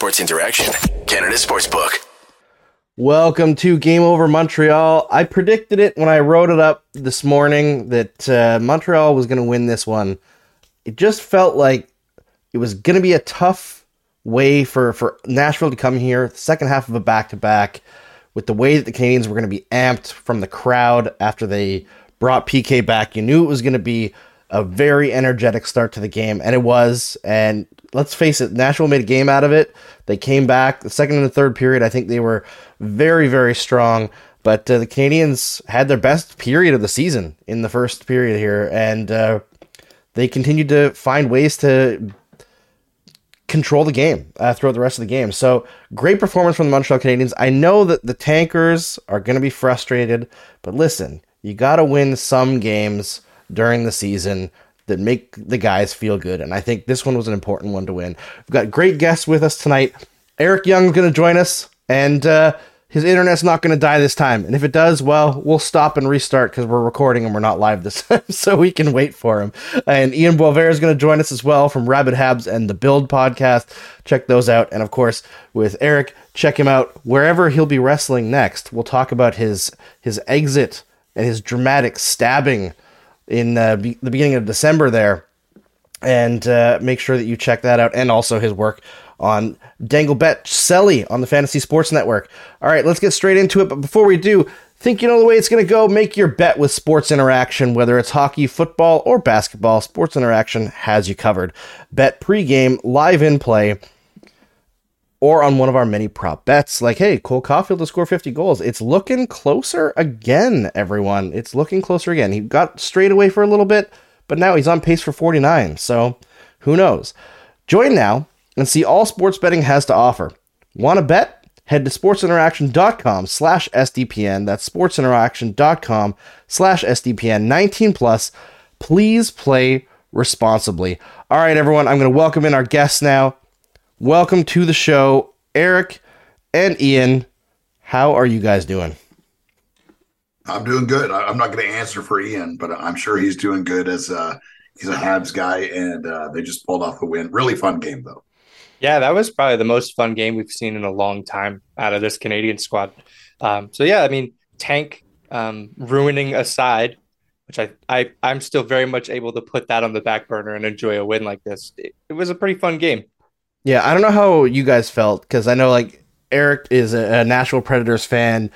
Sports Interaction, Canada Sportsbook. Welcome to Game Over Montreal. I predicted it when I wrote it up this morning that uh, Montreal was going to win this one. It just felt like it was going to be a tough way for, for Nashville to come here, the second half of a back to back, with the way that the Canadiens were going to be amped from the crowd after they brought PK back. You knew it was going to be a very energetic start to the game, and it was. And let's face it, Nashville made a game out of it. They came back the second and the third period. I think they were very, very strong. But uh, the Canadiens had their best period of the season in the first period here, and uh, they continued to find ways to control the game uh, throughout the rest of the game. So great performance from the Montreal Canadiens. I know that the tankers are going to be frustrated, but listen, you got to win some games during the season that make the guys feel good. And I think this one was an important one to win. We've got great guests with us tonight. Eric Young's going to join us, and uh, his internet's not going to die this time. And if it does, well, we'll stop and restart because we're recording and we're not live this time, so we can wait for him. And Ian Boisvert is going to join us as well from Rabid Habs and the Build podcast. Check those out. And of course, with Eric, check him out wherever he'll be wrestling next. We'll talk about his his exit and his dramatic stabbing in uh, be- the beginning of December there. And uh, make sure that you check that out and also his work on Dangle Bet Selly on the Fantasy Sports Network. All right, let's get straight into it. But before we do, think you know the way it's going to go? Make your bet with Sports Interaction, whether it's hockey, football, or basketball. Sports Interaction has you covered. Bet pregame, live in play, or on one of our many prop bets, like, hey, Cole Caufield to score 50 goals. It's looking closer again, everyone. It's looking closer again. He got straight away for a little bit, but now he's on pace for 49. So who knows? Join now and see all sports betting has to offer. Want to bet? Head to sportsinteraction.com slash SDPN. That's sportsinteraction.com slash SDPN. 19 plus. Please play responsibly. All right, everyone, I'm going to welcome in our guests now. Welcome to the show, Eric and Ian. How are you guys doing? I'm doing good. I'm not going to answer for Ian, but I'm sure he's doing good as uh, he's a Habs guy, and uh, they just pulled off the win. Really fun game, though. Yeah, that was probably the most fun game we've seen in a long time out of this Canadian squad. Um, so yeah, I mean, tank um, ruining aside, which I, I I'm still very much able to put that on the back burner and enjoy a win like this. It, it was a pretty fun game. Yeah, I don't know how you guys felt because I know like Eric is a, a Nashville Predators fan.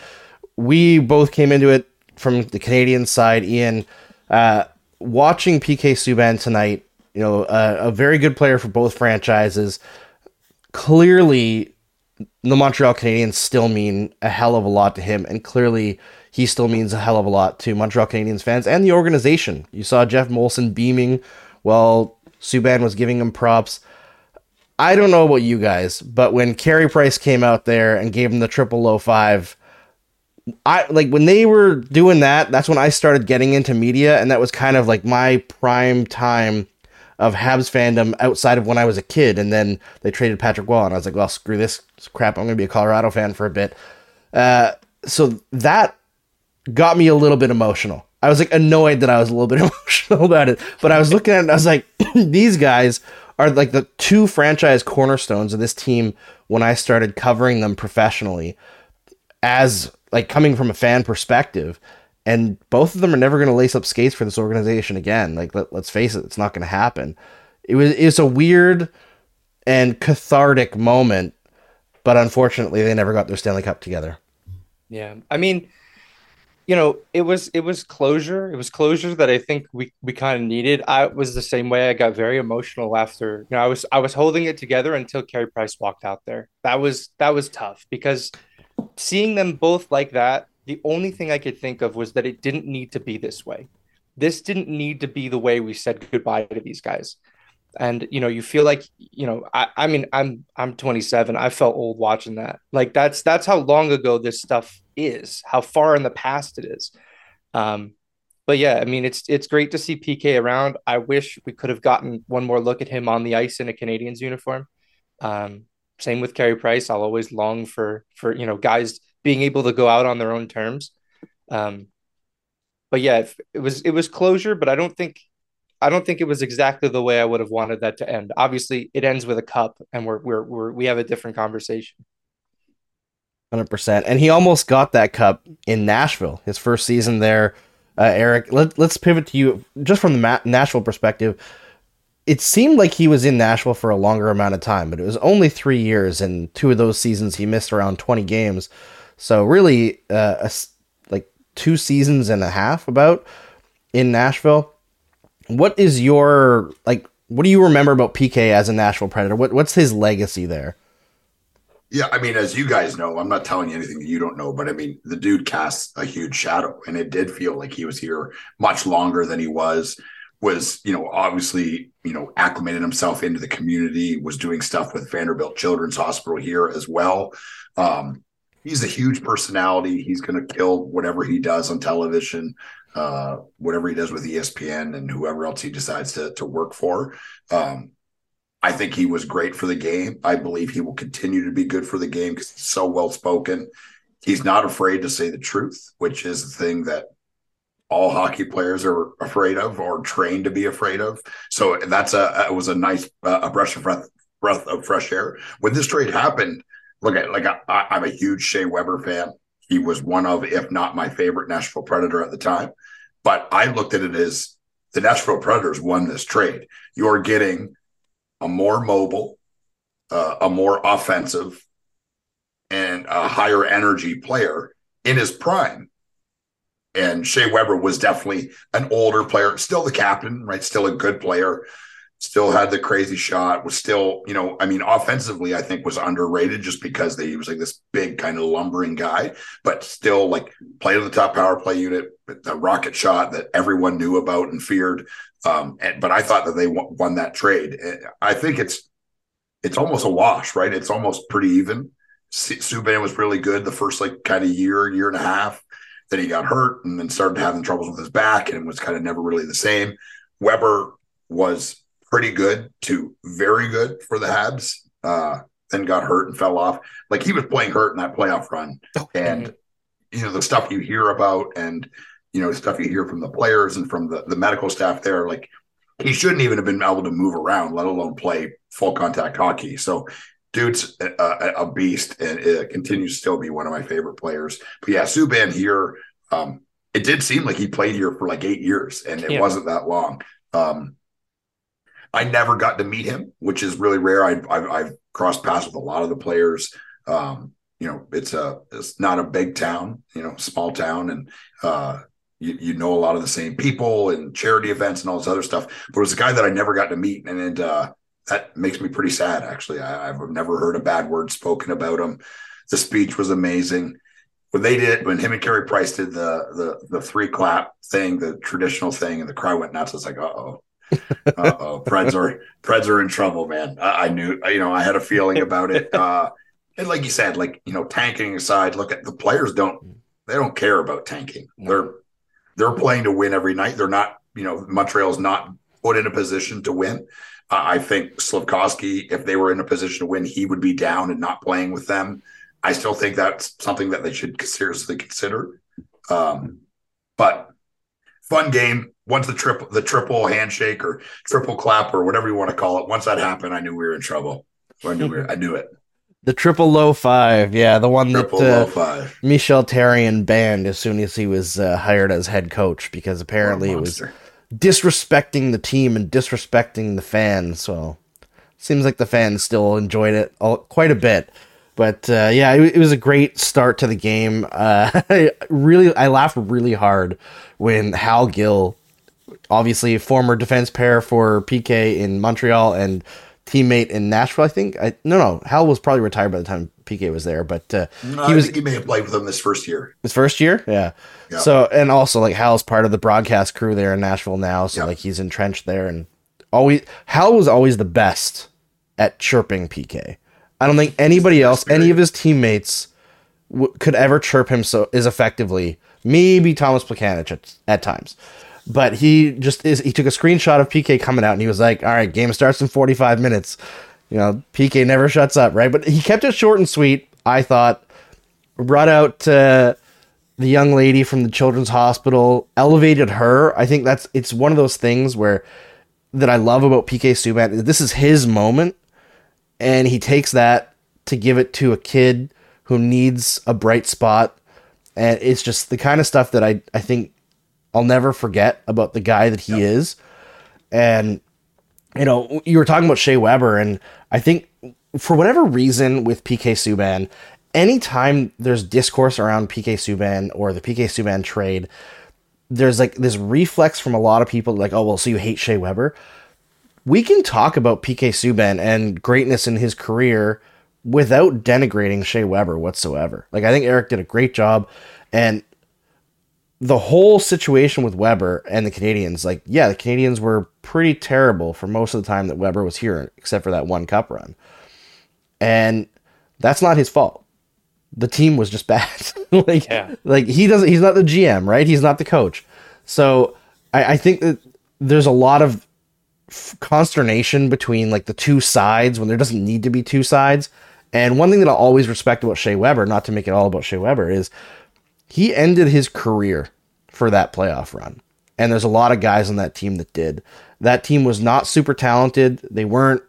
We both came into it from the Canadian side. Ian, uh, watching PK Subban tonight, you know, uh, a very good player for both franchises. Clearly, the Montreal Canadiens still mean a hell of a lot to him, and clearly he still means a hell of a lot to Montreal Canadiens fans and the organization. You saw Geoff Molson beaming while Subban was giving him props. I don't know about you guys, but when Carey Price came out there and gave him the triple low five, I like when they were doing that, that's when I started getting into media, and that was kind of like my prime time of Habs fandom outside of when I was a kid. And then they traded Patrick Roy, and I was like, well, screw this crap. I'm going to be a Colorado fan for a bit. Uh, so that got me a little bit emotional. I was like annoyed that I was a little bit emotional about it, but I was looking at it I was like, these guys are like the two franchise cornerstones of this team when I started covering them professionally as like coming from a fan perspective. And both of them are never going to lace up skates for this organization again. Like let, us face it it's not going to happen. It was it's a weird and cathartic moment but unfortunately they never got their Stanley Cup together. Yeah. I mean you know, it was it was closure. It was closure that I think we we kind of needed. I was the same way. I got very emotional after. You know, I was I was holding it together until Carey Price walked out there. That was that was tough because seeing them both like that, the only thing I could think of was that it didn't need to be this way. This didn't need to be the way we said goodbye to these guys. And you know, you feel like you know. I, I mean, I'm I'm 27. I felt old watching that. Like that's that's how long ago this stuff is, how far in the past it is. Um, but yeah, I mean, it's it's great to see PK around. I wish we could have gotten one more look at him on the ice in a Canadiens uniform. Um, same with Carey Price. I'll always long for for you know guys being able to go out on their own terms. Um, but yeah, it was it was closure, but I don't think I don't think it was exactly the way I would have wanted that to end. Obviously, it ends with a cup, and we're we're, we're we have a different conversation. Hundred percent, and he almost got that cup in Nashville, his first season there. Uh, Eric, let, let's pivot to you just from the Nashville perspective. It seemed like he was in Nashville for a longer amount of time, but it was only three years, and two of those seasons he missed around twenty games. So really, uh, a, like two seasons and a half about in Nashville. What is your like? What do you remember about PK as a Nashville Predator? What what's his legacy there? Yeah, I mean, as you guys know, I'm not telling you anything that you don't know, but I mean, the dude casts a huge shadow, and it did feel like he was here much longer than he was. Was you know obviously you know acclimated himself into the community, was doing stuff with Vanderbilt Children's Hospital here as well. Um, he's a huge personality. He's going to kill whatever he does on television, uh, whatever he does with ESPN and whoever else he decides to to work for. Um, I think he was great for the game. I believe he will continue to be good for the game because he's so well spoken. He's not afraid to say the truth, which is the thing that all hockey players are afraid of or trained to be afraid of. So that's a it was a nice uh, a breath of breath breath of fresh air. When this trade happened, look at like I, I'm a huge Shea Weber fan. He was one of, if not my favorite Nashville Predator at the time. But I looked at it as the Nashville Predators won this trade. You're getting a more mobile, uh, a more offensive, and a higher energy player in his prime. And Shea Weber was definitely an older player, still the captain, right? Still a good player, still had the crazy shot, was still, you know, I mean, offensively, I think was underrated just because he was like this big kind of lumbering guy, but still like played on the top power play unit, the rocket shot that everyone knew about and feared. Um, and, but I thought that they won that trade. I think it's it's almost a wash, right? It's almost pretty even. Subban was really good the first like kind of year, year and a half. Then he got hurt and then started having troubles with his back and was kind of never really the same. Weber was pretty good to very good for the Habs. Uh, then got hurt and fell off. Like he was playing hurt in that playoff run, oh, and you know the stuff you hear about and you know, stuff you hear from the players and from the, the medical staff there, like he shouldn't even have been able to move around, let alone play full contact hockey. So, dude's a, a beast and it continues to still be one of my favorite players. But yeah, Subban here, um, it did seem like he played here for like eight years and it yeah. wasn't that long. Um, I never got to meet him, which is really rare. I, I've, I've crossed paths with a lot of the players. Um, you know, it's a it's not a big town, you know, small town, and uh, you, you know a lot of the same people and charity events and all this other stuff. But it was a guy that I never got to meet, and, and uh, that makes me pretty sad. Actually, I, have never heard a bad word spoken about him. The speech was amazing. When they did, when him and Carey Price did the the the three clap thing, the traditional thing, and the crowd went nuts. I was like, oh. uh oh, Preds are Preds are in trouble, man. I, I, knew, you know, I had a feeling about it. Uh, and like you said, like you know, tanking aside, look at the players don't they don't care about tanking. They're they're playing to win every night. They're not, you know, Montreal's not put in a position to win. Uh, I think Slafkovsky, if they were in a position to win, he would be down and not playing with them. I still think that's something that they should seriously consider. Um, but fun game. Once the triple the triple handshake or triple clap or whatever you want to call it, once that happened, I knew we were in trouble. I knew we were, I knew it. The triple low five, yeah, the one triple that uh. Michel Therrien banned as soon as he was uh, hired as head coach because apparently it was disrespecting the team and disrespecting the fans. So seems like the fans still enjoyed it all, quite a bit. But uh, yeah, it, it, was a great start to the game. Uh, really, I laughed really hard when Hal Gill, obviously former defense pair for PK in Montreal and teammate in Nashville. I think. I, no, no, Hal was probably retired by the time PK was there, but uh, no, he was. he may have played with him this first year. His first year, yeah. Yep. So and also like Hal's part of the broadcast crew there in Nashville now, so yep. like he's entrenched there and always Hal was always the best at chirping PK. I don't think anybody else, any of his teammates, w- could ever chirp him so as effectively. Maybe Thomas Plekanec at, at times, but he just is. He took a screenshot of PK coming out, and he was like, "All right, game starts in 45 minutes." You know, PK never shuts up, right? But he kept it short and sweet. I thought brought out uh, the young lady from the children's hospital, elevated her. I think that's it's one of those things where that I love about PK Subban. This is his moment, and he takes that to give it to a kid who needs a bright spot. And it's just the kind of stuff that I, I think I'll never forget about the guy that he is. And, you know, you were talking about Shea Weber, and I think for whatever reason with PK Subban, anytime there's discourse around PK Subban or the PK Subban trade, there's like this reflex from a lot of people like, oh, well, so you hate Shea Weber. We can talk about PK Subban and greatness in his career without denigrating Shea Weber whatsoever. Like, I think Eric did a great job. And the whole situation with Weber and the Canadiens, like, yeah, the Canadiens were pretty terrible for most of the time that Weber was here, except for that one cup run. And that's not his fault. The team was just bad. like, yeah. like he doesn't. He's not the GM, right? He's not the coach. So I, I think that there's a lot of consternation between like the two sides when there doesn't need to be two sides. And one thing that I'll always respect about Shea Weber, not to make it all about Shea Weber, is he ended his career for that playoff run. And there's a lot of guys on that team that did. That team was not super talented. They weren't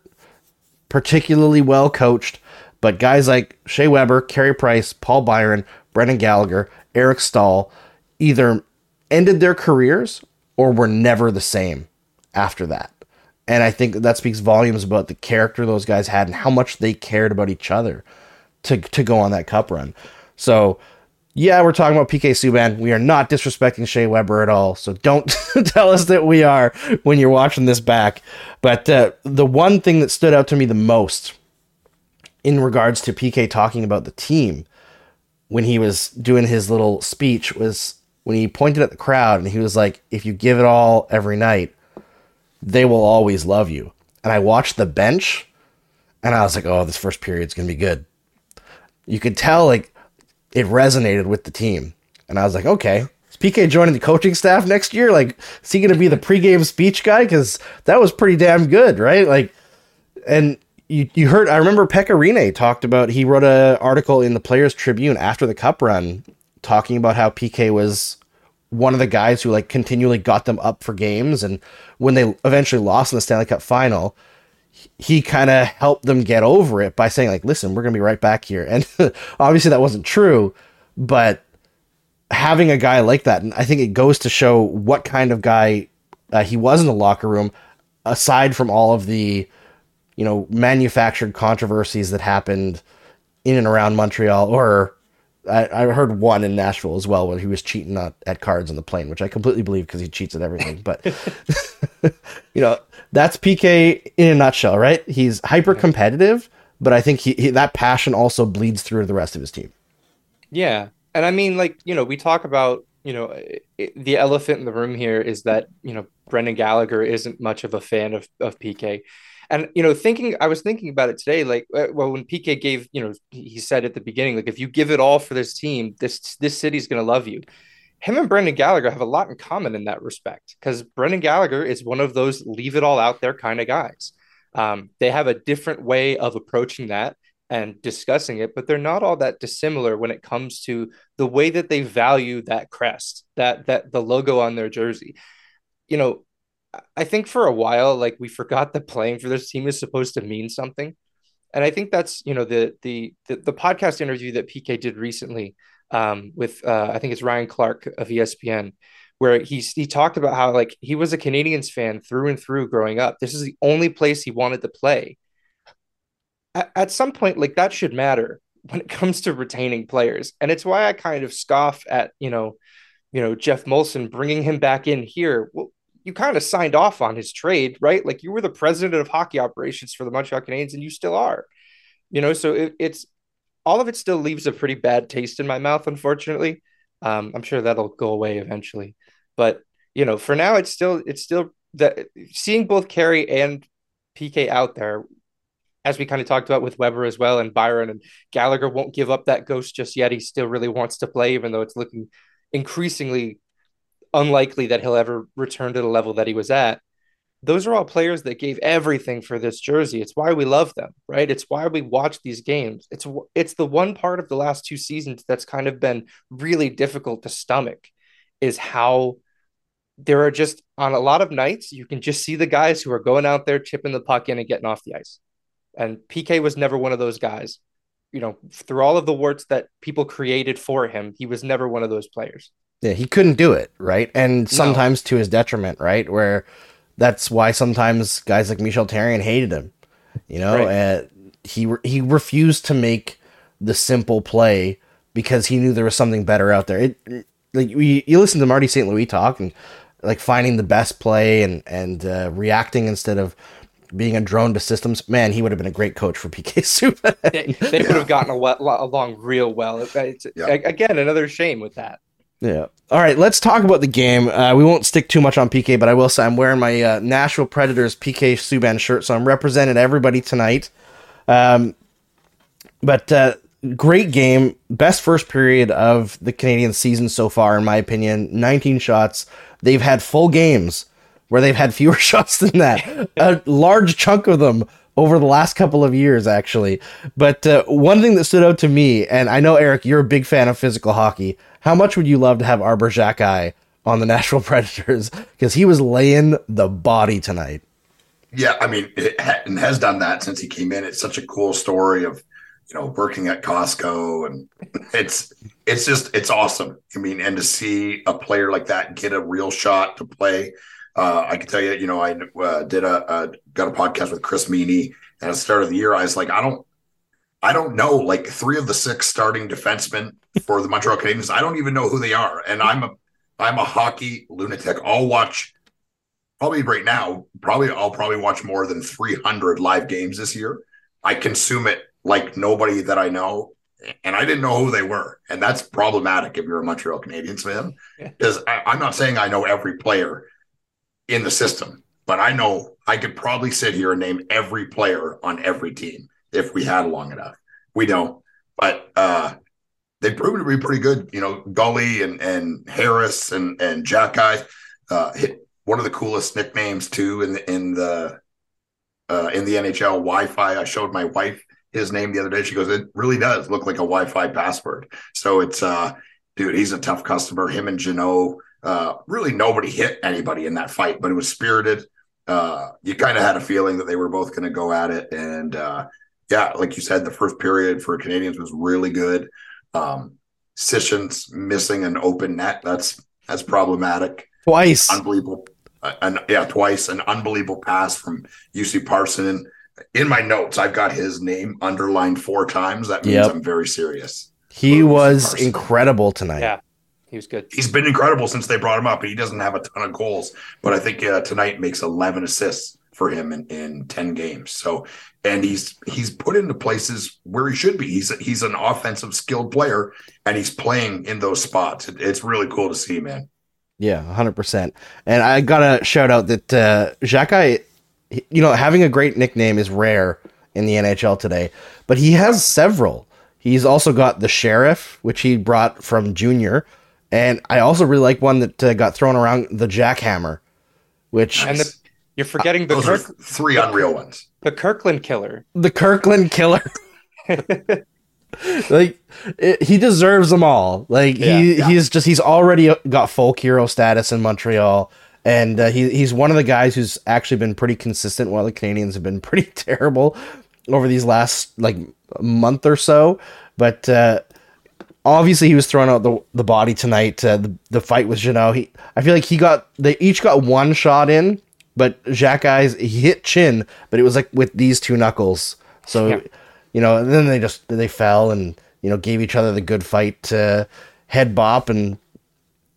particularly well coached, but guys like Shea Weber, Carey Price, Paul Byron, Brendan Gallagher, Eric Staal either ended their careers or were never the same after that. And I think that speaks volumes about the character those guys had and how much they cared about each other to, to go on that cup run. So, yeah, we're talking about PK Subban. We are not disrespecting Shea Weber at all. So don't tell us that we are when you're watching this back. But uh, the one thing that stood out to me the most in regards to PK talking about the team when he was doing his little speech was when he pointed at the crowd and he was like, if you give it all every night, they will always love you. And I watched the bench and I was like, oh, this first period's going to be good. You could tell like it resonated with the team. And I was like, okay, is PK joining the coaching staff next year? Like, is he going to be the pregame speech guy? Because that was pretty damn good, right? Like, and you, you heard, I remember Pekka Rinne talked about, he wrote an article in the Players Tribune after the cup run talking about how PK was one of the guys who like continually got them up for games. And when they eventually lost in the Stanley Cup final, he kind of helped them get over it by saying like, listen, we're going to be right back here. And obviously that wasn't true, but having a guy like that, and I think it goes to show what kind of guy uh, he was in the locker room, aside from all of the, you know, manufactured controversies that happened in and around Montreal or I, I heard one in Nashville as well when he was cheating at, at cards on the plane, which I completely believe because he cheats at everything. But you know, that's PK in a nutshell, right? He's hyper competitive, but I think he, he, that passion also bleeds through to the rest of his team. Yeah, and I mean, like you know, we talk about you know it, the elephant in the room here is that you know Brendan Gallagher isn't much of a fan of of PK. And you know, thinking I was thinking about it today, like uh, well, when PK gave, you know, he said at the beginning, like if you give it all for this team, this this city's gonna love you. Him and Brendan Gallagher have a lot in common in that respect because Brendan Gallagher is one of those leave it all out there kind of guys. Um, they have a different way of approaching that and discussing it, but they're not all that dissimilar when it comes to the way that they value that crest, that that the logo on their jersey. You know, I think for a while, like we forgot that playing for this team is supposed to mean something. And I think that's, you know, the the the, the podcast interview that PK did recently um, with uh, I think it's Ryan Clark of ESPN, where he he talked about how like he was a Canadiens fan through and through growing up. This is the only place he wanted to play. At, at some point, like that should matter when it comes to retaining players, and it's why I kind of scoff at you know, you know Geoff Molson bringing him back in here. Well, you kind of signed off on his trade, right? Like you were the president of hockey operations for the Montreal Canadiens, and you still are. You know, so it, it's all of it still leaves a pretty bad taste in my mouth, unfortunately. Um, I'm sure that'll go away eventually, but you know, for now, it's still it's still that seeing both Carey and PK out there, as we kind of talked about with Weber as well, and Byron and Gallagher won't give up that ghost just yet. He still really wants to play, even though it's looking increasingly unlikely that he'll ever return to the level that he was at. Those are all players that gave everything for this jersey. It's why we love them, right? It's why we watch these games. It's it's the one part of the last two seasons that's kind of been really difficult to stomach is how there are just on a lot of nights you can just see the guys who are going out there chipping the puck in and getting off the ice. And PK was never one of those guys. You know, through all of the warts that people created for him, he was never one of those players. Yeah, he couldn't do it, right? And sometimes no. to his detriment, right? Where that's why sometimes guys like Michel Therrien hated him. You know, right. uh, he he refused to make the simple play because he knew there was something better out there. It, like we, you listen to Marty St. Louis talk and like finding the best play and and uh, reacting instead of being a drone to systems. Man, he would have been a great coach for PK Subban. they, they would have gotten along real well. It's, yeah. Again, another shame with that. Yeah. All right, let's talk about the game. Uh, we won't stick too much on PK, but I will say I'm wearing my uh, Nashville Predators PK Subban shirt, so I'm representing everybody tonight. Um, but uh, great game. Best first period of the Canadian season so far, in my opinion. 19 shots. They've had full games where they've had fewer shots than that. a large chunk of them over the last couple of years, actually. But uh, one thing that stood out to me, and I know, Eric, you're a big fan of physical hockey. How much would you love to have Arber Xhekaj on the Nashville Predators? Because he was laying the body tonight. Yeah, I mean, it and has done that since he came in. It's such a cool story of you know, working at Costco, and it's it's just it's awesome. I mean, and to see a player like that get a real shot to play. Uh, I can tell you, you know, I uh, did a, a, got a podcast with Chris Meaney at the start of the year. I was like, I don't, I don't know, like three of the six starting defensemen for the Montreal Canadiens. I don't even know who they are, and I'm a, I'm a hockey lunatic. I'll watch probably right now. Probably I'll probably watch more than 300 live games this year. I consume it like nobody that I know. And I didn't know who they were. And that's problematic if you're a Montreal Canadiens fan. Because I'm not saying I know every player in the system, but I know I could probably sit here and name every player on every team if we had long enough. We don't. But uh, they've proven to be pretty good. You know, Guhle and and Harris and and Xhekaj uh hit one of the coolest nicknames too in the in the uh in the NHL Wi-Fi. I showed my wife his name the other day. She goes, "It really does look like a Wi-Fi password." So it's uh, dude, he's a tough customer. Him and Jeannot, uh, really nobody hit anybody in that fight, but it was spirited. Uh, you kind of had a feeling that they were both going to go at it, and uh, yeah, like you said, the first period for Canadiens was really good. Um, Sissons missing an open net. That's that's problematic. Twice, unbelievable. Uh, and yeah, twice an unbelievable pass from Juuso Pärssinen. in my notes, I've got his name underlined four times. That means yep. I'm very serious. He was incredible tonight. Yeah, he was good. He's been incredible since they brought him up. and He doesn't have a ton of goals, but I think uh, tonight makes 11 assists for him in, in 10 games. So, and he's he's put into places where he should be. He's he's an offensive skilled player, and he's playing in those spots. It, it's really cool to see, man. Yeah, 100%. And I got to shout out that uh, Xhekaj you know, having a great nickname is rare in the NHL today, but he has several. He's also got the Sheriff, which he brought from Junior, and I also really like one that uh, got thrown around, the Jackhammer, which and the, you're forgetting the Kirk, three unreal ones. The Kirkland Killer. The Kirkland Killer. like it, he deserves them all. Like yeah, he yeah. he's just he's already got folk hero status in Montreal and uh, he he's one of the guys who's actually been pretty consistent while the Canadiens have been pretty terrible over these last like month or so. But uh, obviously, he was throwing out the the body tonight. Uh, the the fight with Jeannot, he I feel like he got they each got one shot in, but Xhekaj's he hit chin, but it was like with these two knuckles. So yeah. you know, and then they just they fell and you know gave each other the good fight uh, head bop and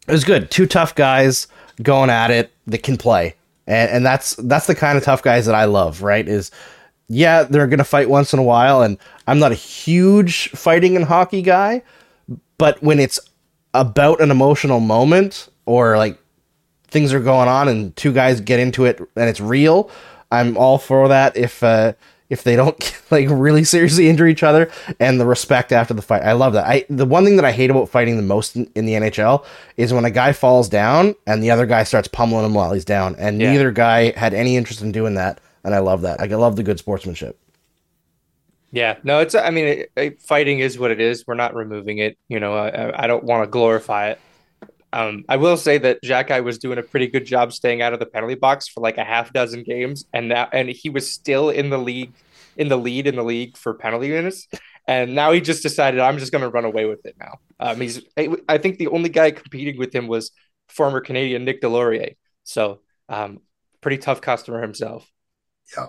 it was good. Two tough guys going at it that can play. And, and that's that's the kind of tough guys that I love, right? Is yeah, they're gonna fight once in a while, and I'm not a huge fighting and hockey guy, but when it's about an emotional moment or like things are going on and two guys get into it and it's real, I'm all for that. If uh, if they don't like really seriously injure each other and the respect after the fight. I love that. I the one thing that I hate about fighting the most in, in the NHL is when a guy falls down and the other guy starts pummeling him while he's down, and yeah. neither guy had any interest in doing that. And I love that. I love the good sportsmanship. Yeah, no, it's. I mean, it, it, fighting is what it is. We're not removing it. You know, I, I don't want to glorify it. Um, I will say that Xhekaj was doing a pretty good job staying out of the penalty box for like a half dozen games, and that and he was still in the league, in the lead in the league for penalty minutes. And now he just decided I'm just going to run away with it now. Um, he's I think the only guy competing with him was former Canadian Nick Deslauriers. So um, pretty tough customer himself. Yeah.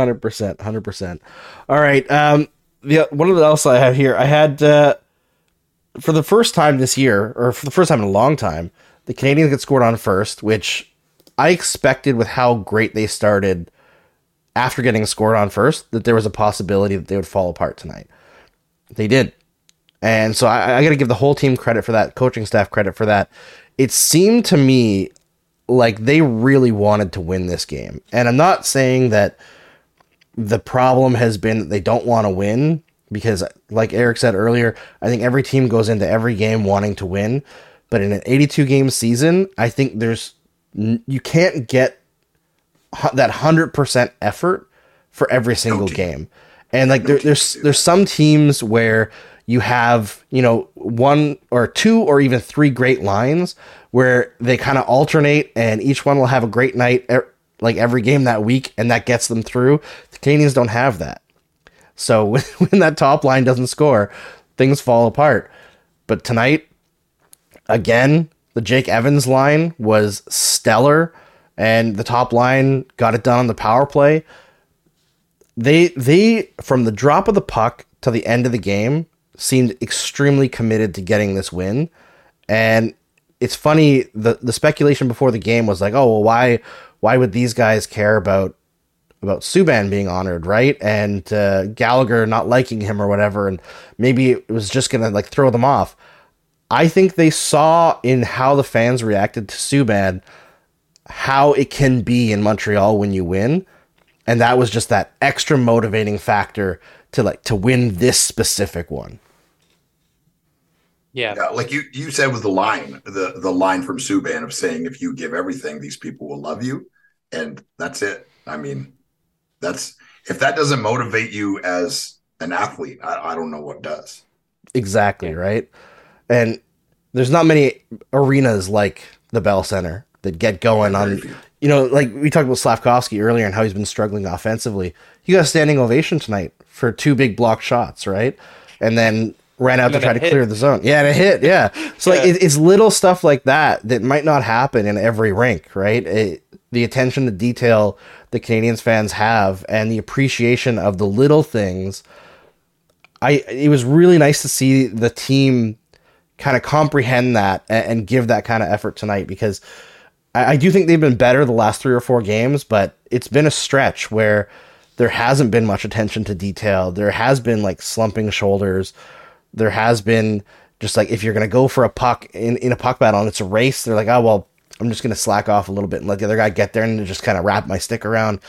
Hundred percent, hundred percent. All right. Um, the one of the else I have here, I had uh, for the first time this year, or for the first time in a long time, the Canadiens get scored on first, which I expected with how great they started after getting scored on first that there was a possibility that they would fall apart tonight. They did. And so I, I got to give the whole team credit for that, coaching staff credit for that. It seemed to me like they really wanted to win this game. And I'm not saying that the problem has been that they don't want to win because, like Eric said earlier, I think every team goes into every game wanting to win. But in an 82 game season, I think there's you can't get that 100% effort for every single game. And like there, there's there's some teams where you have, you know, one or two or even three great lines where they kind of alternate and each one will have a great night er, like every game that week and that gets them through. The Canadiens don't have that. So when, that top line doesn't score, things fall apart. But tonight, again, the Jake Evans line was stellar and the top line got it done on the power play. They they from the drop of the puck to the end of the game seemed extremely committed to getting this win. And it's funny the the speculation before the game was like, "Oh, well why why would these guys care about about Subban being honored, right? And uh, Gallagher not liking him or whatever, and maybe it was just gonna like throw them off. I think they saw in how the fans reacted to Subban how it can be in Montreal when you win, and that was just that extra motivating factor to like to win this specific one. Yeah. yeah. like you you said with the line, the the line from Subban of saying if you give everything, these people will love you. And that's it. I mean, that's if that doesn't motivate you as an athlete, I, I don't know what does. Exactly, right? And there's not many arenas like the Bell Center that get going on you know, like we talked about Slafkovsky earlier and how he's been struggling offensively. He got a standing ovation tonight for two big block shots, right? And then ran out to try to hit. clear the zone. Yeah, and a hit. Yeah. So yeah. like it, it's little stuff like that that might not happen in every rink, right? It, the attention to detail the Canadiens fans have and the appreciation of the little things. I it was really nice to see the team kind of comprehend that and, and give that kind of effort tonight because I, I do think they've been better the last three or four games, but it's been a stretch where there hasn't been much attention to detail. There has been like slumping shoulders there has been just like if you're gonna go for a puck in, in a puck battle and it's a race, they're like, oh well, I'm just gonna slack off a little bit and let the other guy get there and just kind of wrap my stick around.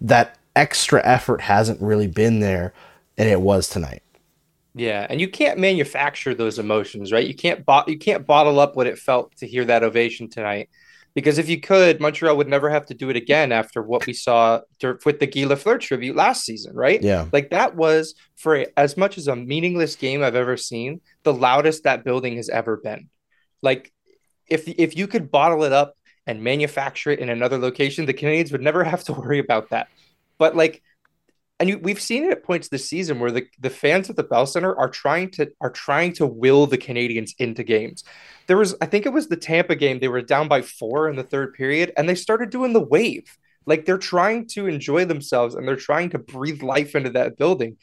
That extra effort hasn't really been there, and it was tonight. Yeah, and you can't manufacture those emotions, right? You can't bo- you can't bottle up what it felt to hear that ovation tonight. Because if you could, Montreal would never have to do it again after what we saw with the Guy Lafleur tribute last season, right? Yeah. Like that was, for as much as a meaningless game I've ever seen, the loudest that building has ever been. Like, if if you could bottle it up and manufacture it in another location, the Canadiens would never have to worry about that. But like, and you, we've seen it at points this season where the, the fans at the Bell Center are trying to are trying to will the Canadiens into games there was I think it was the Tampa game. They were down by four in the third period, and they started doing the wave. Like they're trying to enjoy themselves and they're trying to breathe life into that building.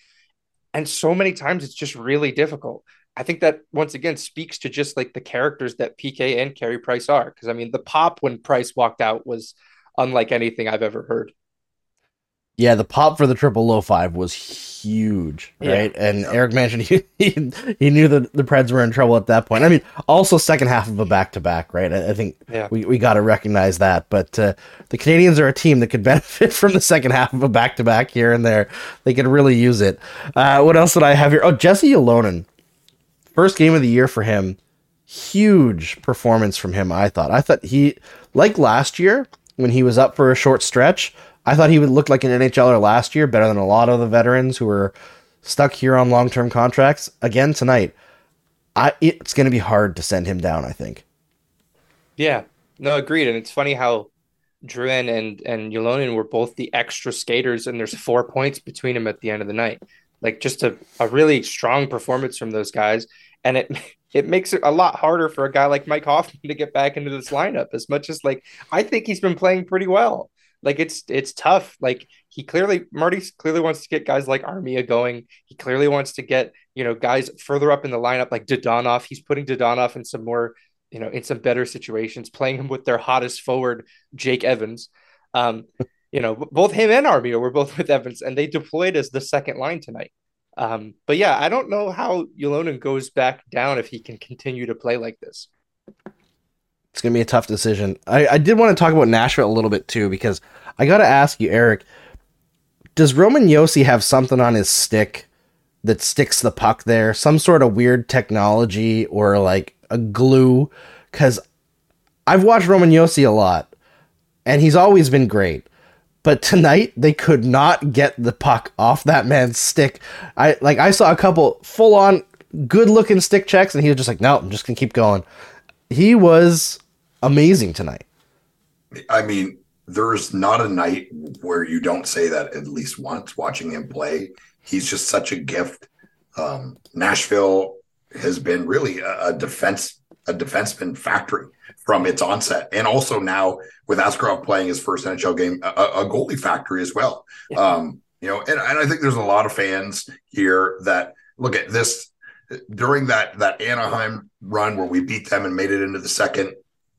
And so many times it's just really difficult. I think that once again speaks to just like the characters that PK and Carey Price are. Because I mean, the pop when Price walked out was unlike anything I've ever heard. Yeah, the pop for the triple low five was huge, right? Yeah. And Eric mentioned he, he, he knew that the Preds were in trouble at that point. I mean, also second half of a back to back, right? I, I, think yeah. we, we got to recognize that. But uh, the Canadiens are a team that could benefit from the second half of a back to back here and there. They could really use it. Uh, what else did I have here? Oh, Jesse Ylönen, first game of the year for him. Huge performance from him. I thought. I thought he like last year when he was up for a short stretch. I thought he would look like an NHLer last year, better than a lot of the veterans who were stuck here on long term contracts. Again tonight, I it's going to be hard to send him down. I think. Yeah, no, agreed. And it's funny how Drouin and and Ylonen were both the extra skaters, and there's four points between them at the end of the night. Like just a, a really strong performance from those guys, and it it makes it a lot harder for a guy like Mike Hoffman to get back into this lineup. As much as like I think he's been playing pretty well. Like it's it's tough. Like he clearly Marty clearly wants to get guys like Armia going. He clearly wants to get you know guys further up in the lineup like Dadonov. He's putting Dadonov in some more you know in some better situations, playing him with their hottest forward Jake Evans. Um, you know both him and Armia were both with Evans, and they deployed as the second line tonight. Um, but yeah, I don't know how Ylonen goes back down if he can continue to play like this. It's gonna be a tough decision. I, I did want to talk about Nashville a little bit too because I got to ask you, Eric. Does Roman Josi have something on his stick that sticks the puck there? Some sort of weird technology or like a glue? Because I've watched Roman Josi a lot, and he's always been great. But tonight they could not get the puck off that man's stick. I like I saw a couple full on good looking stick checks, and he was just like, "No, I'm just gonna keep going." He was amazing tonight. I mean, there's not a night where you don't say that at least once watching him play. He's just such a gift. Um, Nashville has been really a, a defense a defenseman factory from its onset, and also now with Askarov playing his first NHL game, a, a goalie factory as well. Yeah. Um, you know, and, and I think there's a lot of fans here that look at this during that that Anaheim run where we beat them and made it into the second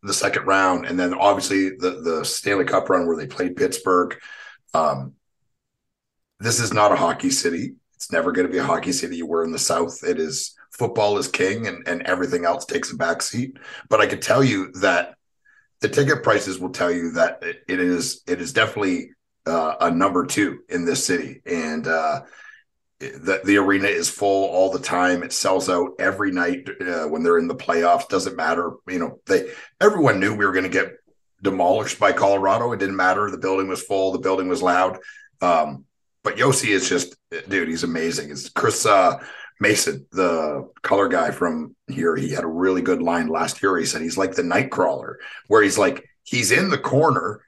the second round, and then obviously the the Stanley Cup run where they played Pittsburgh. Um, this is not a hockey city. It's never going to be a hockey city. We're in the South. It is football is king, and and everything else takes a backseat. But I can tell you that the ticket prices will tell you that it, it is it is definitely uh, a number two in this city, and uh, the the arena is full all the time. It sells out every night uh, when they're in the playoffs. Doesn't matter, you know. They everyone knew we were going to get demolished by Colorado. It didn't matter. The building was full. The building was loud. Um, but Josi is just, dude, he's amazing. It's Chris uh, Mason, the color guy from here. He had a really good line last year. He said he's like the Nightcrawler, where he's like he's in the corner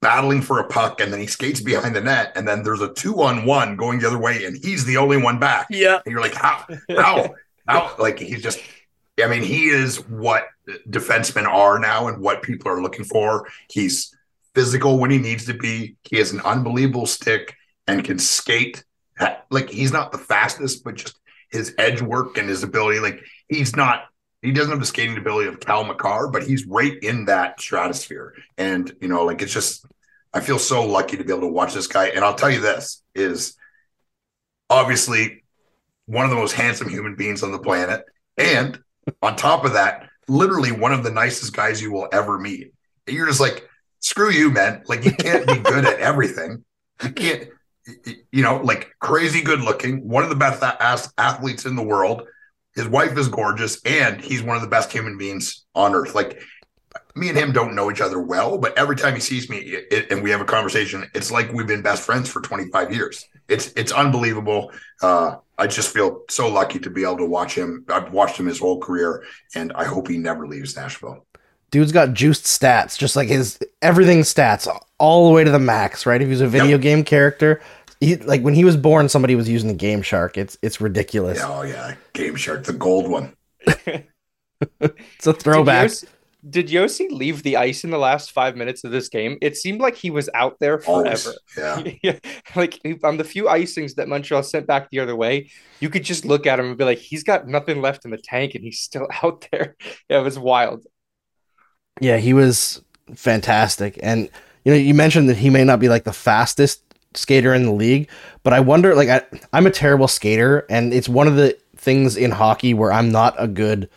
battling for a puck and then he skates behind the net and then there's a two on one going the other way and he's the only one back. Yeah. And you're like, how, how, how, like he's just, I mean, he is what defensemen are now and what people are looking for. He's physical when he needs to be. He has an unbelievable stick and can skate. Like he's not the fastest, but just his edge work and his ability. Like he's not he doesn't have the skating ability of Cal Makar, but he's right in that stratosphere. And you know, like it's just I feel so lucky to be able to watch this guy. And I'll tell you this is obviously one of the most handsome human beings on the planet. And on top of that, literally one of the nicest guys you will ever meet. And you're just like, screw you, man. Like you can't be good at everything. You can't, you know, like crazy good looking, one of the best athletes in the world his wife is gorgeous, and he's one of the best human beings on earth. Like me and him don't know each other well, but every time he sees me it, and we have a conversation, it's like we've been best friends for 25 years. It's it's unbelievable. Uh, I just feel so lucky to be able to watch him. I've watched him his whole career, and I hope he never leaves Nashville. Dude's got juiced stats, just like his everything stats all the way to the max, right? If he's a video yep. game character, he, like when he was born, somebody was using the Game Shark. It's it's ridiculous. Oh yeah, Game Shark, the gold one. it's a throwback. Did Josi, leave the ice in the last five minutes of this game? It seemed like he was out there forever. Always. Yeah. like on the few icings that Montreal sent back the other way, you could just look at him and be like, he's got nothing left in the tank and he's still out there. Yeah, it was wild. Yeah, he was fantastic. And you know, you mentioned that he may not be like the fastest skater in the league. But I wonder, like, I, I'm a terrible skater, and it's one of the things in hockey where I'm not a good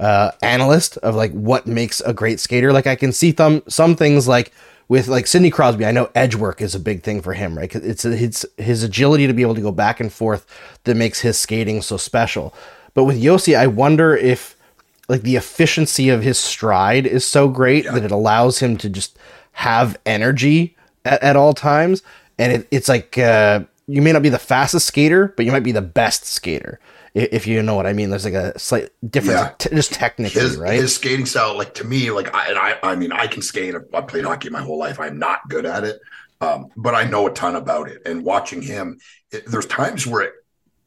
uh, analyst of like what makes a great skater. Like, I can see some some things like with like Sidney Crosby. I know edge work is a big thing for him, right? It's his his agility to be able to go back and forth that makes his skating so special. But with Josi, I wonder if like the efficiency of his stride is so great yeah. that it allows him to just have energy at, at all times and it, it's like uh, you may not be the fastest skater, but you might be the best skater. if you know what I mean. There's like a slight difference, Yeah. t- just technically, his right? his skating style, like to me, like I and I, I mean, I can skate. I played hockey my whole life. I'm not good at it, um, but I know a ton about it. And watching him, it, there's times where it,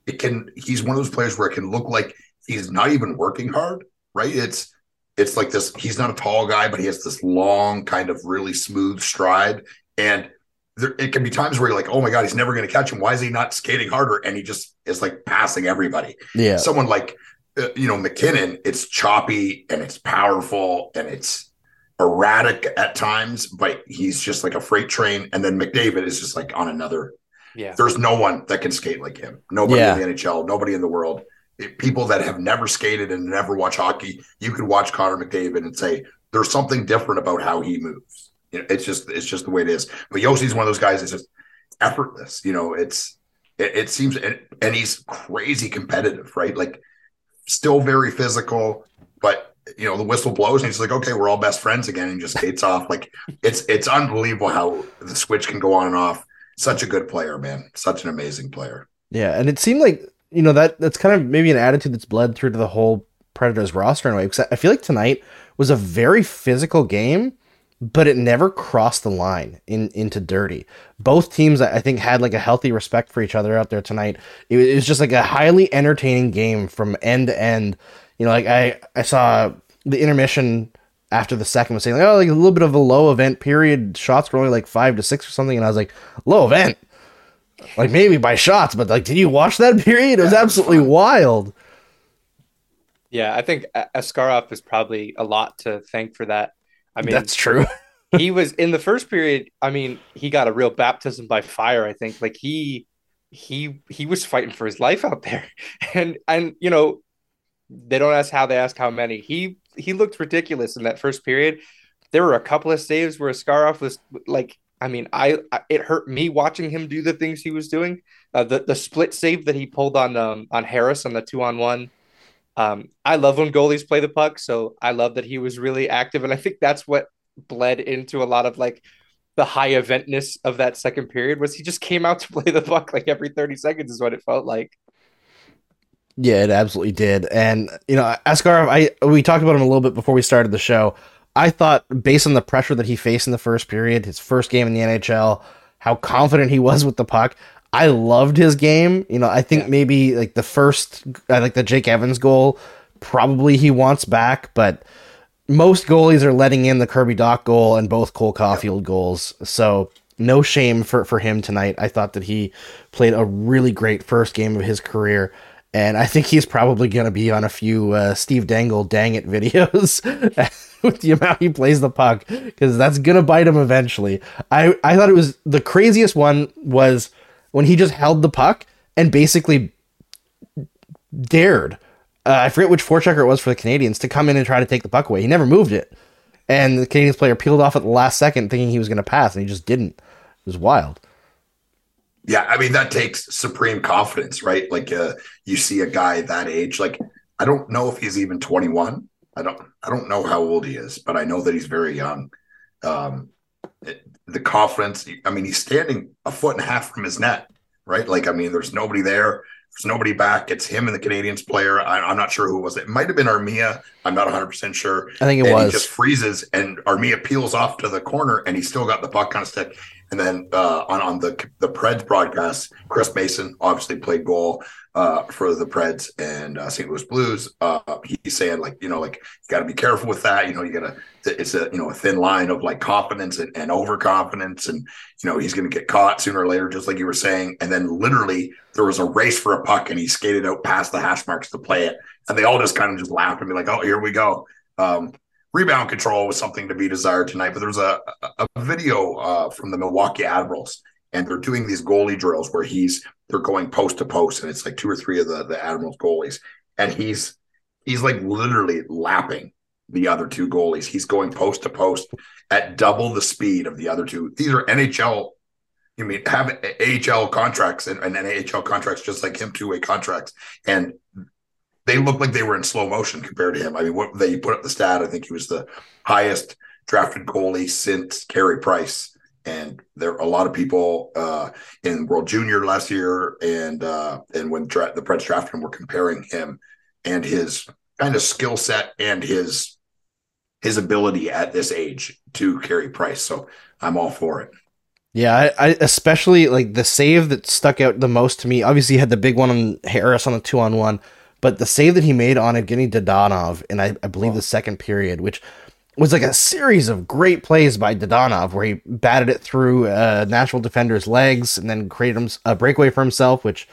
it can. He's one of those players where it can look like he's not even working hard. Right? It's it's like this. He's not a tall guy, but he has this long, kind of really smooth stride, and there, it can be times where you're like, oh my god, he's never going to catch him. Why is he not skating harder? And he just is like passing everybody yeah, someone like uh, you know MacKinnon, it's choppy and it's powerful and it's erratic at times, but he's just like a freight train. And then McDavid is just like on another. Yeah. There's no one that can skate like him. Nobody Yeah. in the NHL, nobody in the world. It- people that have never skated and never watched hockey, you could watch Connor McDavid and say there's something different about how he moves. You know, it's just it's just the way it is. But Josi's one of those guys that's just effortless. You know, it's it, it seems and, and he's crazy competitive, right? Like still very physical, but you know, the whistle blows and he's like, okay, we're all best friends again, and just skates off. Like it's it's unbelievable how the switch can go on and off. Such a good player, man. Such an amazing player. yeah, and it seemed like you know that that's kind of maybe an attitude that's bled through to the whole Predators roster in a way. Because I feel like tonight was a very physical game, but it never crossed the line in into dirty. Both teams, I think, had like a healthy respect for each other out there tonight. It was, it was just like a highly entertaining game from end to end. You know, like I I saw the intermission after the second was saying like oh like a little bit of a low event period. Shots were only like five to six or something, and I was like low event. Like maybe by shots, but like, did you watch that period? It was Yeah, it was absolutely wild. Yeah, I think Askarov is probably a lot to thank for that. I mean, That's true. he was in the first period. I mean, he got a real baptism by fire. I think like he he he was fighting for his life out there, and and you know they don't ask how they ask how many. He he looked ridiculous in that first period. There were a couple of saves where Askarov was like, I mean, I, I it hurt me watching him do the things he was doing. Uh, the the split save that he pulled on um on Harris on the two on one. Um, I love when goalies play the puck, so I love that he was really active, and I think that's what bled into a lot of like the high eventness of that second period was he just came out to play the puck like every 30 seconds is what it felt like. Yeah, it absolutely did. And you know, Askarov, I we talked about him a little bit before we started the show. I thought, based on the pressure that he faced in the first period, his first game in the NHL, how confident he was with the puck, I loved his game. You know, I think Yeah. maybe like the first, I like the Jake Evans goal, probably he wants back, but most goalies are letting in the Kirby Dach goal and both Cole Caufield goals. So no shame for, for him tonight. I thought that he played a really great first game of his career. And I think he's probably going to be on a few uh, Steve Dangle dang it videos with the amount he plays the puck because that's going to bite him eventually. I, I thought it was the craziest one was when he just held the puck and basically dared. Uh, I forget which forechecker it was for the Canadiens to come in and try to take the puck away. He never moved it, and the Canadiens player peeled off at the last second, thinking he was going to pass, and he just didn't. It was wild. Yeah, I mean that takes supreme confidence, right? Like uh, you see a guy that age. Like I don't know if he's even 21. I don't. I don't know how old he is, but I know that he's very young. Um, it- the confidence. I mean, he's standing a foot and a half from his net, right? Like I mean, there's nobody there. There's nobody back. It's him and the Canadiens player. I, I'm not sure who it was. It might have been Armia. I'm not 100 percent sure. I think it and was. he just freezes and Armia peels off to the corner and he's still got the puck on a stick. And then uh, on on the the Preds broadcast, Chris Mason obviously played goal uh, for the Preds and uh, St. Louis Blues. Uh, he's saying like you know like you got to be careful with that. You know you got to it's a you know a thin line of like confidence and, and overconfidence and you know he's going to get caught sooner or later just like you were saying. And then literally there was a race for a puck and he skated out past the hash marks to play it and they all just kind of just laughed and be like oh here we go. Um, rebound control was something to be desired tonight. But there's a, a, video uh, from the Milwaukee Admirals, and they're doing these goalie drills where he's they're going post to post, and it's like two or three of the the Admirals goalies, and he's he's like literally lapping the other two goalies. He's going post to post at double the speed of the other two. These are NHL. You mean have AHL contracts and, and NHL contracts just like him two way contracts, and they looked like they were in slow motion compared to him. I mean, what they put up the stat, I think he was the highest drafted goalie since Carey Price And there are a lot of people uh, in World Junior last year, and uh, and when dra- the Preds drafted him, were comparing him and his kind of skill set and his his ability at this age to Carey Price. So I'm all for it. Yeah, I, I, especially like the save that stuck out the most to me. Obviously, he had the big one on Harris on the two on one, but the save that he made on Evgeny Dadonov in I, I believe oh. the second period, which was like a series of great plays by Dadonov, where he batted it through a Nashville defender's legs and then created a breakaway for himself, which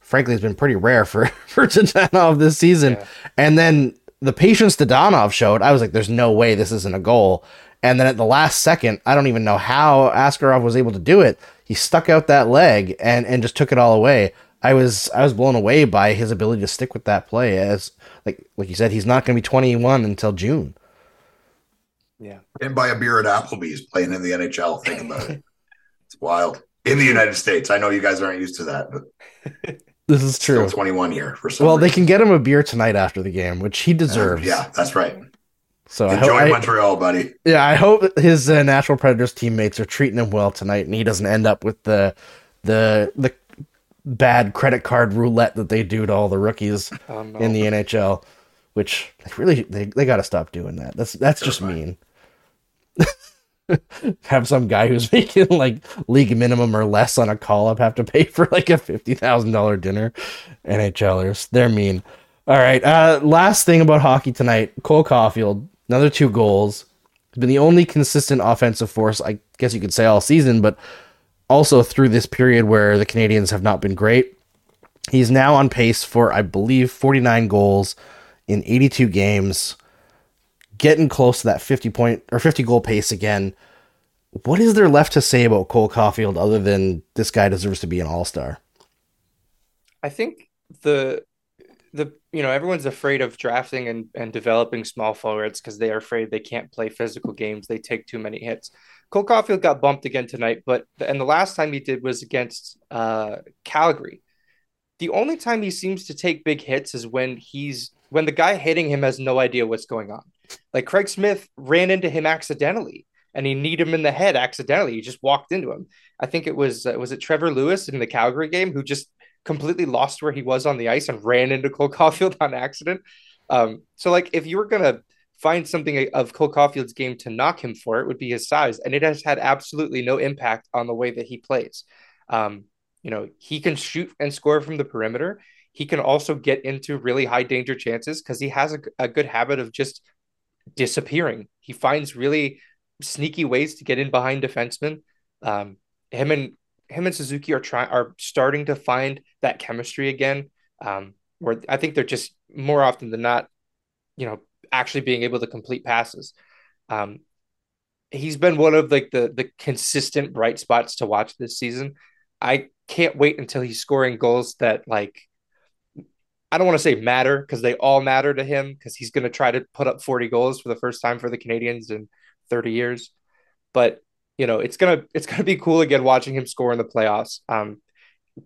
frankly has been pretty rare for for Dadonov this season. Yeah. And then the patience Dadonov showed, I was like, "There's no way this isn't a goal." And then at the last second, I don't even know how Askarov was able to do it. He stuck out that leg and and just took it all away. I was I was blown away by his ability to stick with that play. As like like you said, he's not going to be 21 until June. Yeah, and buy a beer at Applebee's playing in the NHL. Think about it. It's wild in the United States. I know you guys aren't used to that, but this is true. Still 21 here for some. Well, reason. they can get him a beer tonight after the game, which he deserves. Uh, yeah, that's right. So enjoy I hope, Montreal, buddy. Yeah, I hope his uh, Nashville Predators teammates are treating him well tonight, and he doesn't end up with the the the bad credit card roulette that they do to all the rookies oh, no. in the NHL. Which really they, they got to stop doing that. That's that's just mean. have some guy who's making like league minimum or less on a call up have to pay for like a fifty thousand dollar dinner. NHLers, they're mean. All right. Uh, last thing about hockey tonight: Cole Caufield another two goals. He's been the only consistent offensive force, I guess you could say, all season, but also through this period where the Canadiens have not been great. He's now on pace for, I believe, 49 goals in 82 games, getting close to that 50 point or 50 goal pace again. What is there left to say about Cole Caufield other than this guy deserves to be an all star? I think the the you know everyone's afraid of drafting and, and developing small forwards because they are afraid they can't play physical games. They take too many hits. Cole Caufield got bumped again tonight, but and the last time he did was against uh, Calgary. The only time he seems to take big hits is when he's when the guy hitting him has no idea what's going on. Like Craig Smith ran into him accidentally, and he kneed him in the head accidentally. He just walked into him. I think it was uh, was it Trevor Lewis in the Calgary game who just completely lost where he was on the ice and ran into Cole Caufield on accident. Um, so like if you were gonna find something of Cole Caufield's game to knock him for, it would be his size, and it has had absolutely no impact on the way that he plays. Um, you know, he can shoot and score from the perimeter. He can also get into really high danger chances because he has a, a good habit of just disappearing. He finds really sneaky ways to get in behind defensemen. Um, him and him and Suzuki are trying are starting to find that chemistry again. Um, where I think they're just more often than not, you know, actually being able to complete passes. Um, he's been one of like the the consistent bright spots to watch this season. I can't wait until he's scoring goals that like I don't want to say matter because they all matter to him because he's going to try to put up 40 goals for the first time for the Canadiens in 30 years. But you know, it's gonna it's gonna be cool again watching him score in the playoffs. Um,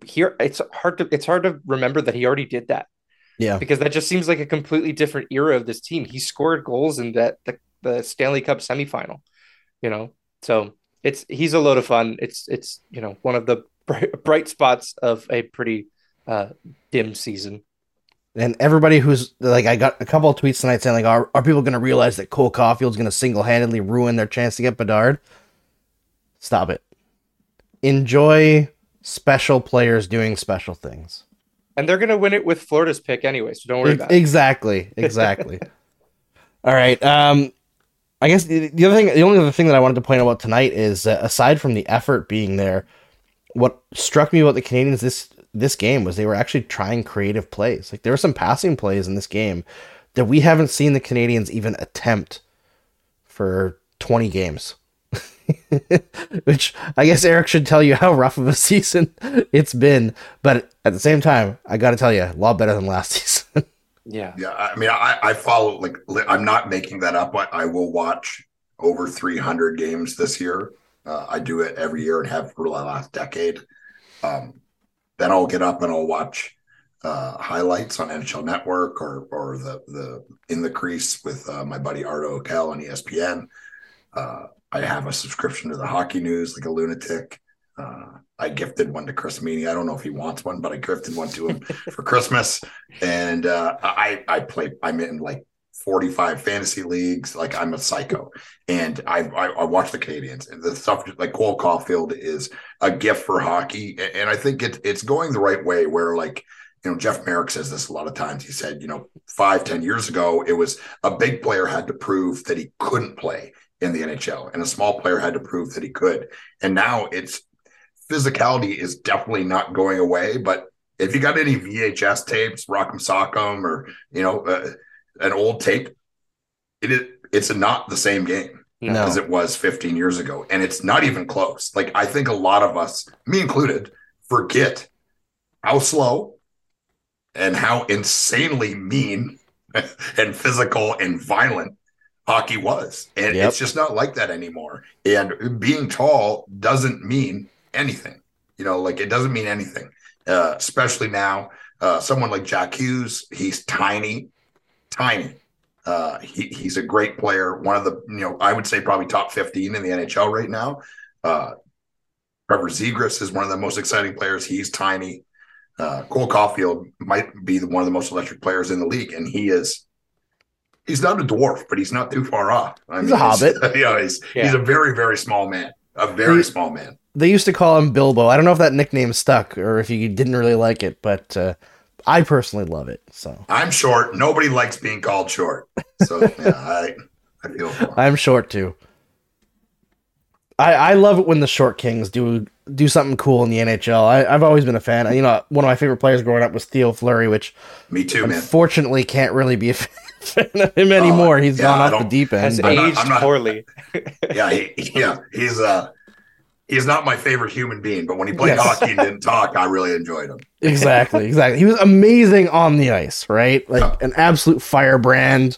here it's hard to it's hard to remember that he already did that. Yeah, because that just seems like a completely different era of this team. He scored goals in that the, the Stanley Cup semifinal. You know, so it's he's a load of fun. It's it's you know one of the bright, bright spots of a pretty uh, dim season. And everybody who's like, I got a couple of tweets tonight saying like, are, are people going to realize that Cole Caufield's going to single handedly ruin their chance to get Bedard? Stop it. Enjoy special players doing special things. And they're going to win it with Florida's pick anyway, so don't worry about exactly, it. Exactly. Exactly. All right. Um, I guess the, the, other thing, the only other thing that I wanted to point out tonight is uh, aside from the effort being there, what struck me about the Canadiens this this game was they were actually trying creative plays. Like there were some passing plays in this game that we haven't seen the Canadiens even attempt for 20 games. Which I guess Eric should tell you how rough of a season it's been. But at the same time, I got to tell you, a lot better than last season. yeah. Yeah. I mean, I, I follow, like, I'm not making that up. I, I will watch over 300 games this year. Uh, I do it every year and have for the last decade. Um, then I'll get up and I'll watch uh, highlights on NHL Network or or the the in the crease with uh, my buddy Arda Öcal on ESPN Uh, I have a subscription to the Hockey News like a lunatic. Uh, I gifted one to Chris Meaney. I don't know if he wants one, but I gifted one to him for Christmas. And uh, I I play. I'm in like 45 fantasy leagues. Like I'm a psycho, and I I, I watch the Canadiens and the stuff like Cole Caufield is a gift for hockey, and I think it, it's going the right way. Where like you know Jeff Marek says this a lot of times. He said you know five ten years ago it was a big player had to prove that he couldn't play in the NHL, and a small player had to prove that he could. And now it's physicality is definitely not going away, but if you got any VHS tapes, Rock'em Sock'em, or you know, uh, an old tape, it is it's not the same game No. as it was 15 years ago, and it's not even close. Like I think a lot of us, me included, forget how slow and how insanely mean and physical and violent hockey was, and Yep. it's just not like that anymore. And being tall doesn't mean anything. You know, like it doesn't mean anything, uh, especially now. Uh, someone like Jack Hughes, he's tiny, tiny. Uh, he, he's a great player. One of the, you know, I would say probably top 15 in the NHL right now. Uh, Trevor Zegras is one of the most exciting players. He's tiny. Uh, Cole Caufield might be the, one of the most electric players in the league, and he is. He's not a dwarf, but he's not too far off. I He's a hobbit. Yeah, he's Yeah. he's a very very small man, a very He- small man. They used to call him Bilbo. I don't know if that nickname stuck or if you didn't really like it, but uh, I personally love it. So I'm short. Nobody likes being called short. So yeah, I I feel for. I'm short too. I, I love it when the short kings do do something cool in the NHL. I, I've always been a fan. You know, one of my favorite players growing up was Theo Fleury, which Me too, man. can't really be a fan of him anymore. He's Oh, yeah, gone off the don't- deep end. Has I'm not- aged I'm not- poorly. Yeah, he, yeah, he's uh he's not my favorite human being, but when he played Yes. hockey and didn't talk, I really enjoyed him. exactly, exactly. He was amazing on the ice, right? Like Yeah. an absolute firebrand,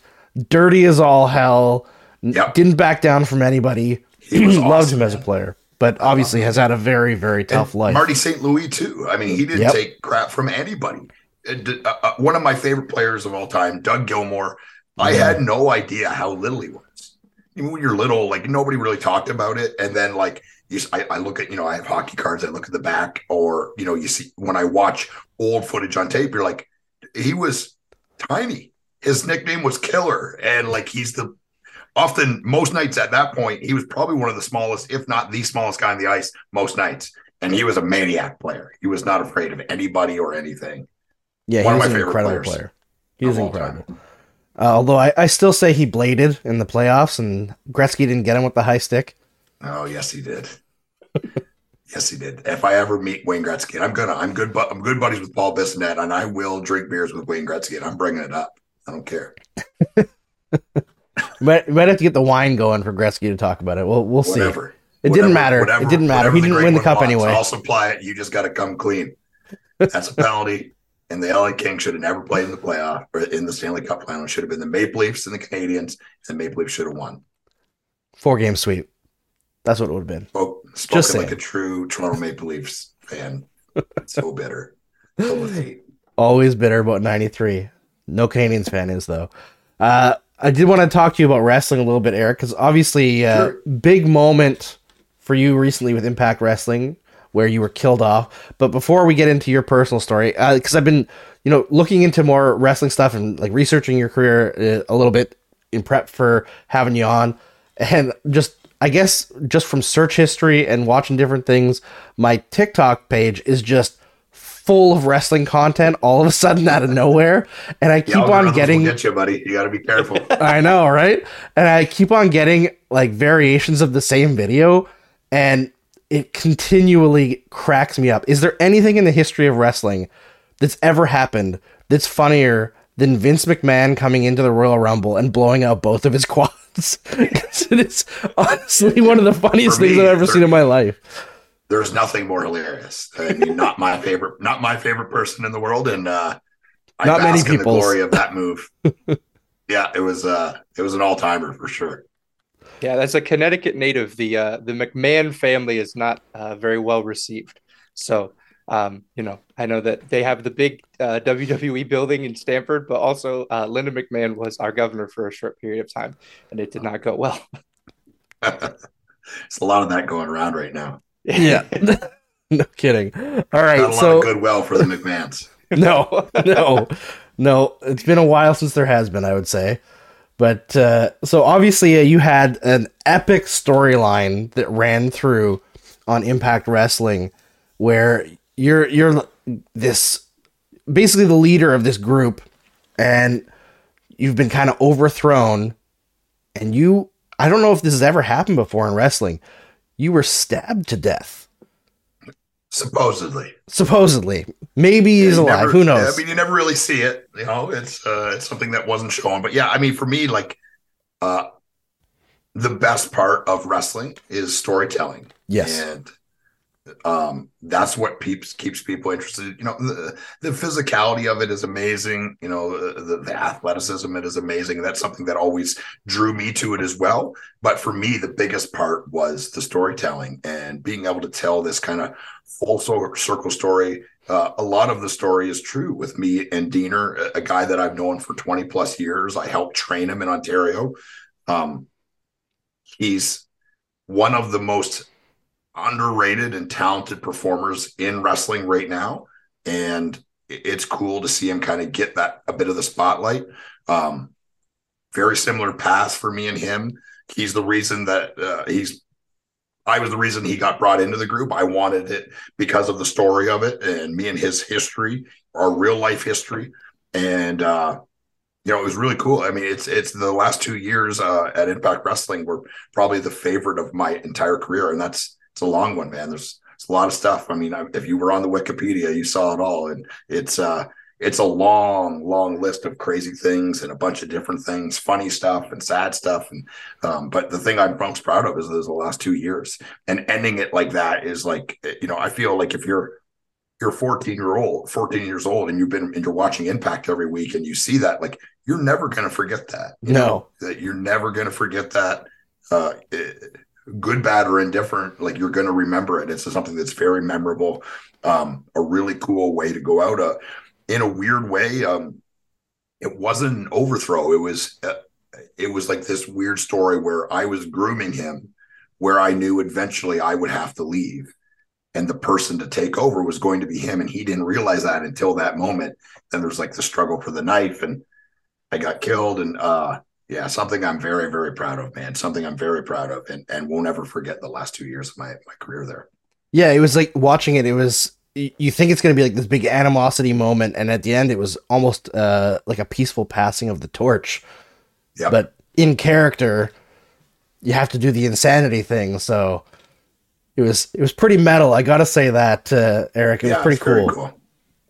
dirty as all hell. Yep. Didn't back down from anybody. He was Loved awesome, him as a player, but obviously has had a very, very tough life. Marty St. Louis too. I mean, he didn't Yep. take crap from anybody. Uh, uh, uh, one of my favorite players of all time, Doug Gilmour. I Mm-hmm. had no idea how little he was. Even when you're little, like nobody really talked about it. And then, like, you, I, I look at, you know, I have hockey cards. I look at the back, or you know, you see when I watch old footage on tape, you're like, he was tiny. His nickname was Killer, and like he's the often most nights at that point he was probably one of the smallest, if not the smallest guy on the ice most nights. And he was a maniac player. He was not afraid of anybody or anything. Yeah, One he of my an favorite incredible players player. He was incredible. Uh, although I, I still say he bladed in the playoffs, and Gretzky didn't get him with the high stick. Oh yes, he did. yes, he did. If I ever meet Wayne Gretzky, and I'm gonna, I'm good, but I'm good buddies with Paul Bissonnette, and I will drink beers with Wayne Gretzky, and I'm bringing it up. I don't care. Might, might have to get the wine going for Gretzky to talk about it. We'll we'll see. Whatever. It didn't matter. Whatever, It didn't matter. He didn't win the cup wants. anyway. I'll supply it. You just got to come clean. That's a penalty. And the LA Kings should have never played in the playoff or in the Stanley Cup final. It should have been the Maple Leafs and the Canadiens, and the Maple Leafs should have won. Four game sweep. That's what it would have been. Spoke, spoken Just like a true Toronto Maple Leafs fan. so bitter. Always bitter about 93. No Canadiens fan is, though. Uh, I did want to talk to you about wrestling a little bit, Eric, because obviously, uh, Sure. big moment for you recently with Impact Wrestling, where you were killed off. But before we get into your personal story, because I've been, you know, looking into more wrestling stuff and like researching your career uh, a little bit in prep for having you on, and just I guess just from search history and watching different things, my TikTok page is just full of wrestling content all of a sudden out of nowhere, and I keep on getting. get you, buddy. You got to be careful. I know, right? And I keep on getting like variations of the same video, and it continually cracks me up. Is there anything in the history of wrestling that's ever happened that's funnier than Vince McMahon coming into the Royal Rumble and blowing out both of his quads? 'Cause it is honestly one of the funniest For things I've ever there- seen in my life. There's nothing more hilarious. I mean, not my favorite, not my favorite person in the world, and uh, I Not many bask in the glory of that move. yeah, it was uh, it was an all timer for sure. Yeah, that's a Connecticut native. The uh, the McMahon family is not uh, very well received. So, um, you know, I know that they have the big uh, WWE building in Stamford, but also uh, Linda McMahon was our governor for a short period of time, and it did not go well. It's a lot of that going around right now. Yeah. no kidding. All right. Not a lot so of goodwill for the McMahons. no, no, no. It's been a while since there has been, I would say. But uh, so obviously, uh, you had an epic storyline that ran through on Impact Wrestling, where you're you're this basically the leader of this group, and you've been kind of overthrown, and you I don't know if this has ever happened before in wrestling. You were stabbed to death, Supposedly. supposedly. Maybe he's alive. never- Who knows? I mean, you never really see it. You know, it's uh, it's something that wasn't shown. But yeah, I mean, for me, like, uh, the best part of wrestling is storytelling. yes. and um that's what keeps keeps people interested. You know the, the physicality of it is amazing. You know the, the athleticism it is amazing. That's something that always drew me to it as well. But for me the biggest part was the storytelling and being able to tell this kind of full circle story. Uh, a lot of the story is true with me and Deaner, a- a guy that I've known for 20 plus years. I helped train him in Ontario. Um, he's one of the most underrated and talented performers in wrestling right now and it's cool to see him kind of get that a bit of the spotlight um very similar path for me and him he's the reason that uh, he's I was the reason he got brought into the group. I wanted it because of the story of it and me and his history, our real life history. And uh you know, it was really cool. I mean, it's it's the last two years uh, at Impact Wrestling were probably the favorite of my entire career, and that's it's a long one, man. There's it's a lot of stuff. I mean, I, if you were on the Wikipedia, you saw it all, and it's uh it's a long, long list of crazy things and a bunch of different things, funny stuff and sad stuff. And um, but the thing I'm most proud of is, is the last two years and ending it like that is like you know I feel like if you're you're 14 year old 14 years old and you've been and you're watching impact every week and you see that like you're never going to forget that you No. know that you're never going to forget that uh eh, good bad or indifferent like you're going to remember it. It's something that's very memorable um a really cool way to go out uh, in a weird way um it wasn't an overthrow. It was uh, it was like this weird story where i was grooming him where i knew eventually i would have to leave and the person to take over was going to be him and he didn't realize that until that moment. Then there's like the struggle for the knife and i got killed and uh yeah something i'm very very proud of man something i'm very proud of and and won't ever forget the last two years of my my career there Yeah, it was like watching it. It was you think it's going to be like this big animosity moment, and at the end, it was almost uh, like a peaceful passing of the torch. yeah But in character, you have to do the insanity thing. So it was it was pretty metal. I gotta say that, uh, Eric. It was pretty very cool.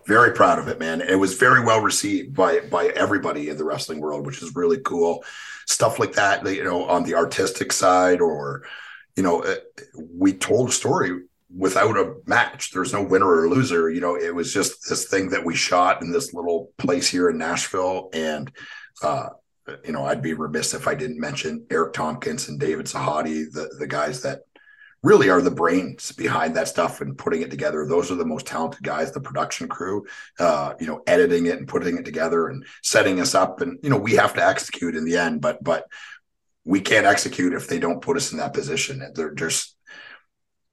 Very proud of it, man. It was very well received by by everybody in the wrestling world, which is really cool. Stuff like that, you know, on the artistic side, or you know, uh, we told a story without a match. There's no winner or loser. You know, it was just this thing that we shot in this little place here in Nashville, and uh, you know, I'd be remiss if I didn't mention Eric Tompkins and David Sahadi, the the guys that really are the brains behind that stuff and putting it together. Those are the most talented guys, the production crew, uh, you know, editing it and putting it together and setting us up. And, you know, we have to execute in the end, but, but we can't execute if they don't put us in that position. They're just,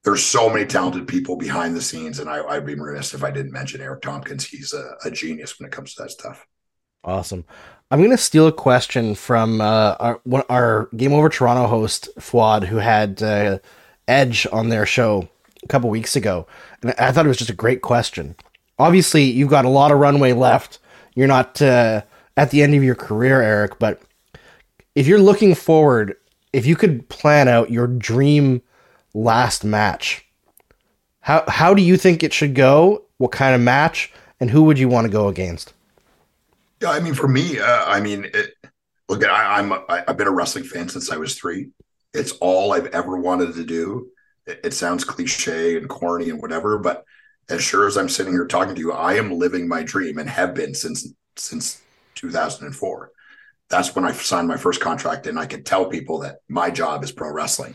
there's so many talented people behind the scenes. And I, I'd be remiss if I didn't mention Eric Tompkins. He's a, a genius when it comes to that stuff. Awesome. I'm gonna steal a question from uh, our our Game Over Toronto host Fuad, who had uh, Edge on their show a couple weeks ago, and I thought it was just a great question. Obviously, you've got a lot of runway left. You're not uh, at the end of your career, Eric, but if you're looking forward, if you could plan out your dream last match, how how do you think it should go? What kind of match, and who would you want to go against? Yeah, I mean, for me, uh, I mean, it, look, I, I'm I've been a wrestling fan since I was three. It's all I've ever wanted to do. It, it sounds cliche and corny and whatever, but as sure as I'm sitting here talking to you, I am living my dream and have been since since 2004. That's when I signed my first contract, and I could tell people that my job is pro wrestling.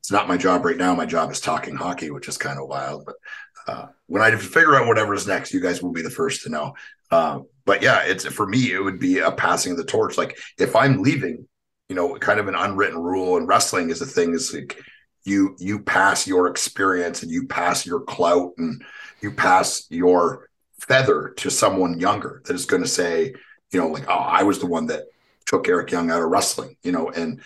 It's not my job right now. My job is talking hockey, which is kind of wild. But uh, when I figure out whatever is next, you guys will be the first to know. Uh, but yeah, it's for me, it would be a passing of the torch. Like if I'm leaving, you know, kind of an unwritten rule in wrestling is the thing is like you you pass your experience and you pass your clout and you pass your feather to someone younger that is going to say, you know, like, oh, I was the one that took Eric Young out of wrestling, you know, and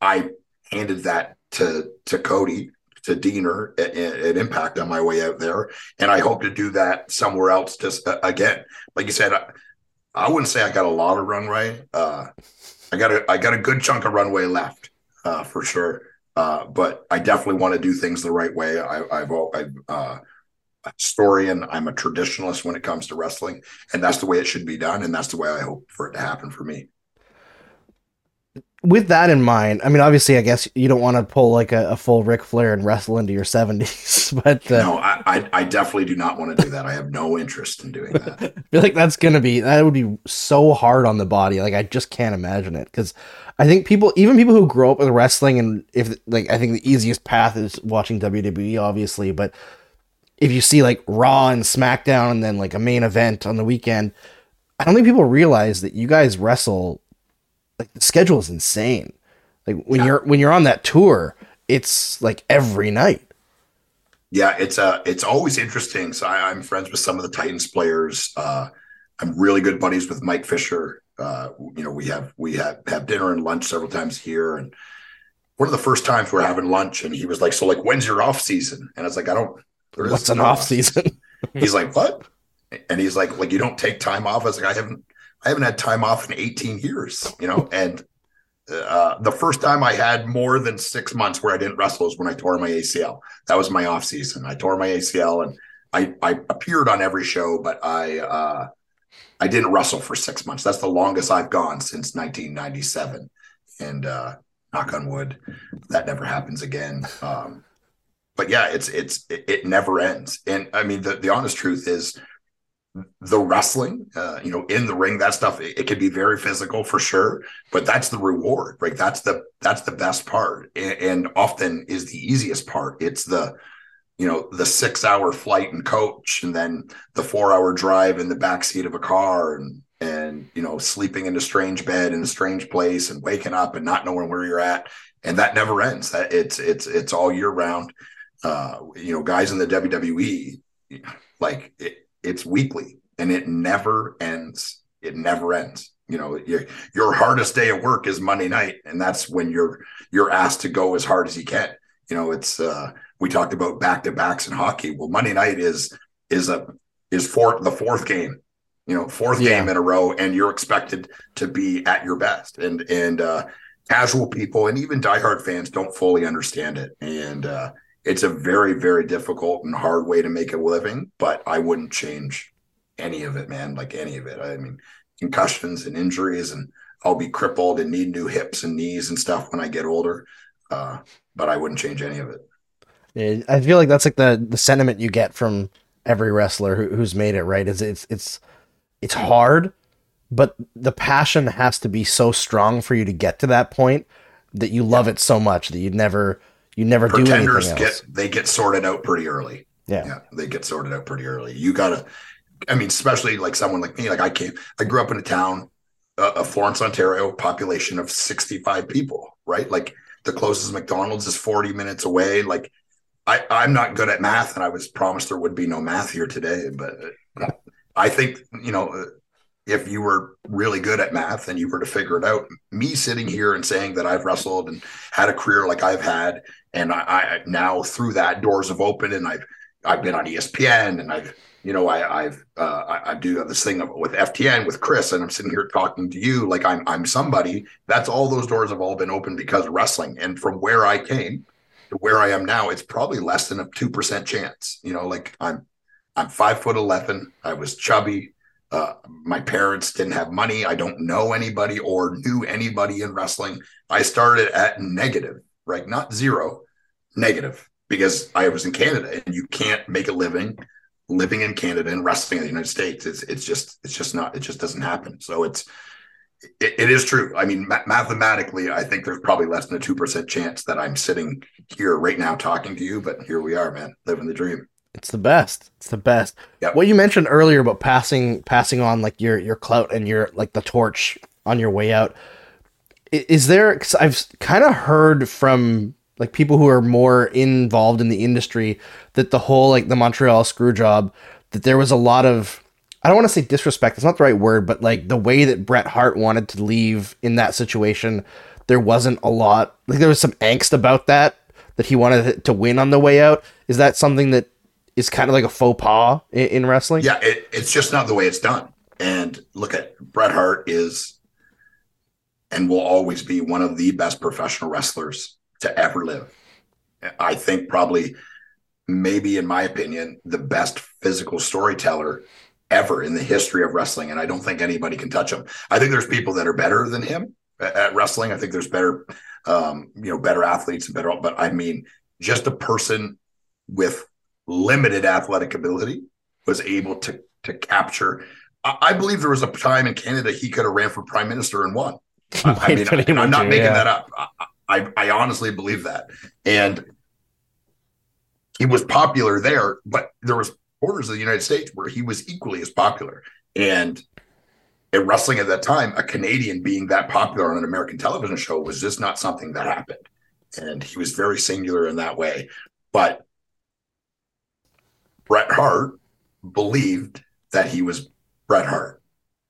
I handed that to to Cody to Deaner at, at, Impact on my way out there, and I hope to do that somewhere else. Just uh, again, like you said, I, I, wouldn't say I got a lot of runway. Uh, I got a I got a good chunk of runway left uh, for sure. Uh, but I definitely want to do things the right way. I, I've, I've uh, a historian. I'm a traditionalist when it comes to wrestling, and that's the way it should be done, and that's the way I hope for it to happen for me with that in mind, I mean, obviously, I guess you don't want to pull like a, a full Ric Flair and wrestle into your seventies, but uh, no, I, I, I, definitely do not want to do that. I have no interest in doing that. I feel like that's gonna be that would be so hard on the body. Like I just can't imagine it because I think people, even people who grow up with wrestling, and if like I think the easiest path is watching WWE, obviously, but if you see like Raw and SmackDown and then like a main event on the weekend, I don't think people realize that you guys wrestle like the schedule is insane. Like when yeah. you're when you're on that tour, it's like every night. Yeah, it's uh it's always interesting. So I, am friends with some of the Titans players. Uh, I'm really good buddies with Mike Fisher. Uh, you know, we have we have have dinner and lunch several times here. And one of the first times we're having lunch, and he was like, "So, like, when's your off season?" And I was like, "I don't." What's an off season? he's like, "What?" And he's like, "Like, you don't take time off?" I was like, "I haven't I haven't had time off in 18 years, you know, and uh, the first time I had more than six months where I didn't wrestle was when I tore my ACL. That was my off season. I tore my ACL and I, I appeared on every show, but I uh, I didn't wrestle for six months. That's the longest I've gone since 1997. And uh, knock on wood, that never happens again. Um, but yeah, it's it's it, it never ends. And I mean, the the honest truth is the wrestling, uh, you know, in the ring, that stuff, it, it, can be very physical for sure, but that's the reward, right? That's the, that's the best part. And, and often is the easiest part. It's the, you know, the six hour flight and coach, and then the four hour drive in the back seat of a car and, and, you know, sleeping in a strange bed in a strange place and waking up and not knowing where you're at. And that never ends. That it's, it's, it's all year round. Uh, you know, guys in the WWE, like it, it's weekly and it never ends. It never ends. You know, your your hardest day of work is Monday night, and that's when you're you're asked to go as hard as you can. You know, it's uh we talked about back to backs in hockey. Well, Monday night is is a is for the fourth game, you know, fourth yeah. game in a row, and you're expected to be at your best. And and uh casual people and even diehard fans don't fully understand it. And uh it's a very very difficult and hard way to make a living but i wouldn't change any of it man like any of it. I mean concussions and injuries and i'll be crippled and need new hips and knees and stuff when i get older uh, but i wouldn't change any of it. Yeah, i feel like that's like the the sentiment you get from every wrestler who, who's made it right? Is it's it's it's hard but the passion has to be so strong for you to get to that point that you love it so much that you'd never you never Pretenders do. Get, they get sorted out pretty early. Yeah. yeah, they get sorted out pretty early. You gotta, I mean, especially like someone like me. Like I came, I grew up in a town, uh, of Florence, Ontario, population of sixty-five people. Right, like the closest McDonald's is forty minutes away. Like I, I'm not good at math, and I was promised there would be no math here today. But I think you know if you were really good at math and you were to figure it out, me sitting here and saying that I've wrestled and had a career like I've had, and I, I now through that doors have opened, and I've I've been on ESPN, and I've you know I, I've uh, I, I, do this thing with FTN with Chris, and I'm sitting here talking to you like I'm I'm somebody. That's all those doors have all been open because wrestling, and from where I came to where I am now, it's probably less than a two percent chance. You know, like I'm I'm five foot eleven. I was chubby. Uh, my parents didn't have money. I don't know anybody or knew anybody in wrestling. I started at negative, right? Not zero, negative, because I was in Canada and you can't make a living living in Canada and wrestling in the United States. It's it's just it's just not it just doesn't happen. So it's it, it is true. I mean, ma- mathematically, I think there's probably less than a two percent chance that I'm sitting here right now talking to you, but here we are, man, living the dream. It's the best. It's the best. Yep. What you mentioned earlier about passing passing on like your your clout and your like the torch on your way out. Is there? Cause I've kind of heard from like people who are more involved in the industry that the whole like the Montreal screw job that there was a lot of I don't want to say disrespect. It's not the right word, but like the way that Bret Hart wanted to leave in that situation, there wasn't a lot. Like there was some angst about that that he wanted to win on the way out. Is that something that is kind of like a faux pas in, in wrestling? Yeah, it, it's just not the way it's done. And look at Bret Hart is and will always be one of the best professional wrestlers to ever live. I think probably maybe in my opinion the best physical storyteller ever in the history of wrestling and I don't think anybody can touch him. I think there's people that are better than him at, wrestling. I think there's better um, you know better athletes and better but I mean just a person with limited athletic ability was able to to capture. I, I believe there was a time in Canada he could have ran for prime minister and won. I, I mean, and I'm not making yeah. that up. I, I I honestly believe that, and he was popular there. But there was quarters of the United States where he was equally as popular, and. In wrestling at that time, a Canadian being that popular on an American television show was just not something that happened. And he was very singular in that way. But Bret Hart believed that he was Bret Hart,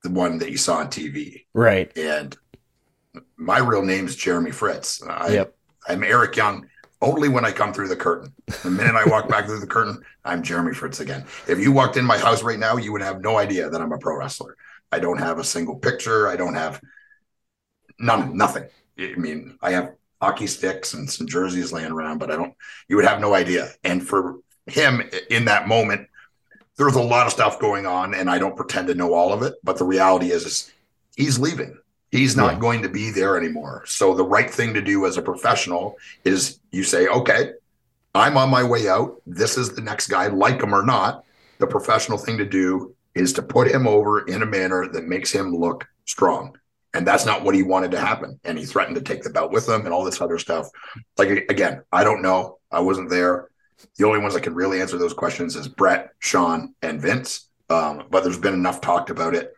the one that you saw on TV. Right. And my real name is Jeremy Fritz. I, Yep. I'm Eric Young only when I come through the curtain. The minute I walk back through the curtain, I'm Jeremy Fritz again. If you walked in my house right now, you would have no idea that I'm a pro wrestler. I don't have a single picture. I don't have none, nothing. I mean, I have hockey sticks and some jerseys laying around, but I don't, you would have no idea. And for him in that moment, there's a lot of stuff going on, and I don't pretend to know all of it. But the reality is, is he's leaving. He's not Yeah. going to be there anymore. So the right thing to do as a professional is you say, okay, I'm on my way out. This is the next guy, like him or not. The professional thing to do is to put him over in a manner that makes him look strong. And that's not what he wanted to happen. And he threatened to take the belt with him and all this other stuff. Like, again, I don't know. I wasn't there. The only ones that can really answer those questions is Bret, Shawn, and Vince. Um, but there's been enough talked about it.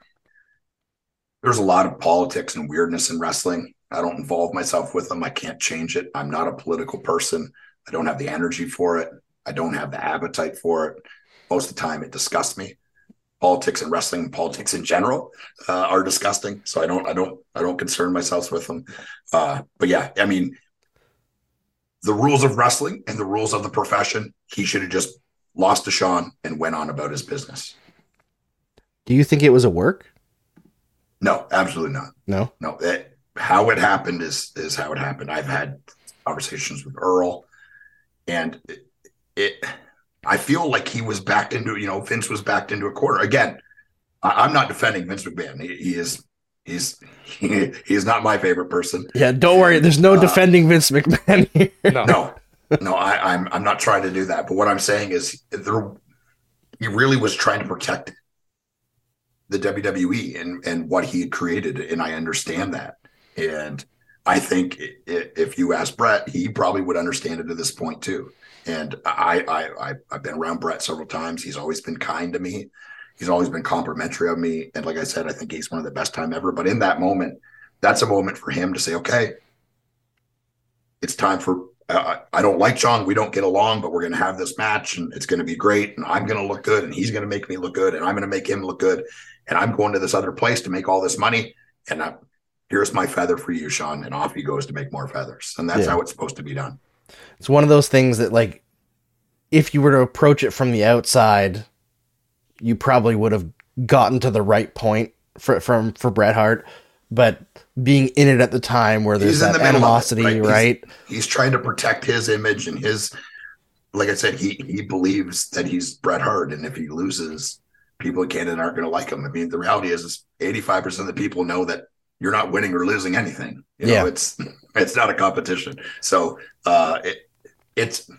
There's a lot of politics and weirdness in wrestling. I don't involve myself with them. I can't change it. I'm not a political person. I don't have the energy for it. I don't have the appetite for it. Most of the time, it disgusts me. Politics and wrestling, politics in general, uh, are disgusting. So I don't, I don't, I don't concern myself with them. Uh, but yeah, I mean, the rules of wrestling and the rules of the profession, he should have just lost to Shawn and went on about his business. Do you think it was a work? No, absolutely not. No. No, it, how it happened is is how it happened. I've had conversations with Earl, and it, it I feel like he was backed into you know Vince was backed into a corner again. I, I'm not defending Vince McMahon. He, he is he's he, he is not my favorite person. Yeah, don't worry. There's no Uh, defending Vince McMahon here. No. No, no, I, I'm I'm not trying to do that. But what I'm saying is there he really was trying to protect the WWE and and what he had created, and I understand that. And I think i- i- if you ask Bret, he probably would understand it to this point too. And I I, I I've been around Bret several times. He's always been kind to me. He's always been complimentary of me. And like I said, I think he's one of the best time ever. But in that moment, that's a moment for him to say, okay, it's time for uh, I don't like John. We don't get along, but we're going to have this match and it's going to be great. And I'm going to look good and he's going to make me look good and I'm going to make him look good. And I'm going to this other place to make all this money. And I, here's my feather for you, Shawn. And off he goes to make more feathers. And that's Yeah. how it's supposed to be done. It's one of those things that, like, if you were to approach it from the outside, you probably would have gotten to the right point for from for Bret Hart. But being in it at the time, where there's that the of it, animosity, right? He's- He's trying to protect his image and his, like I said, he, he believes that he's Bret Hart. And if he loses, people in Canada aren't going to like him. I mean, the reality is, is 85% of the people know that you're not winning or losing anything. You know, Yeah. it's, it's not a competition. So, uh, it, it's,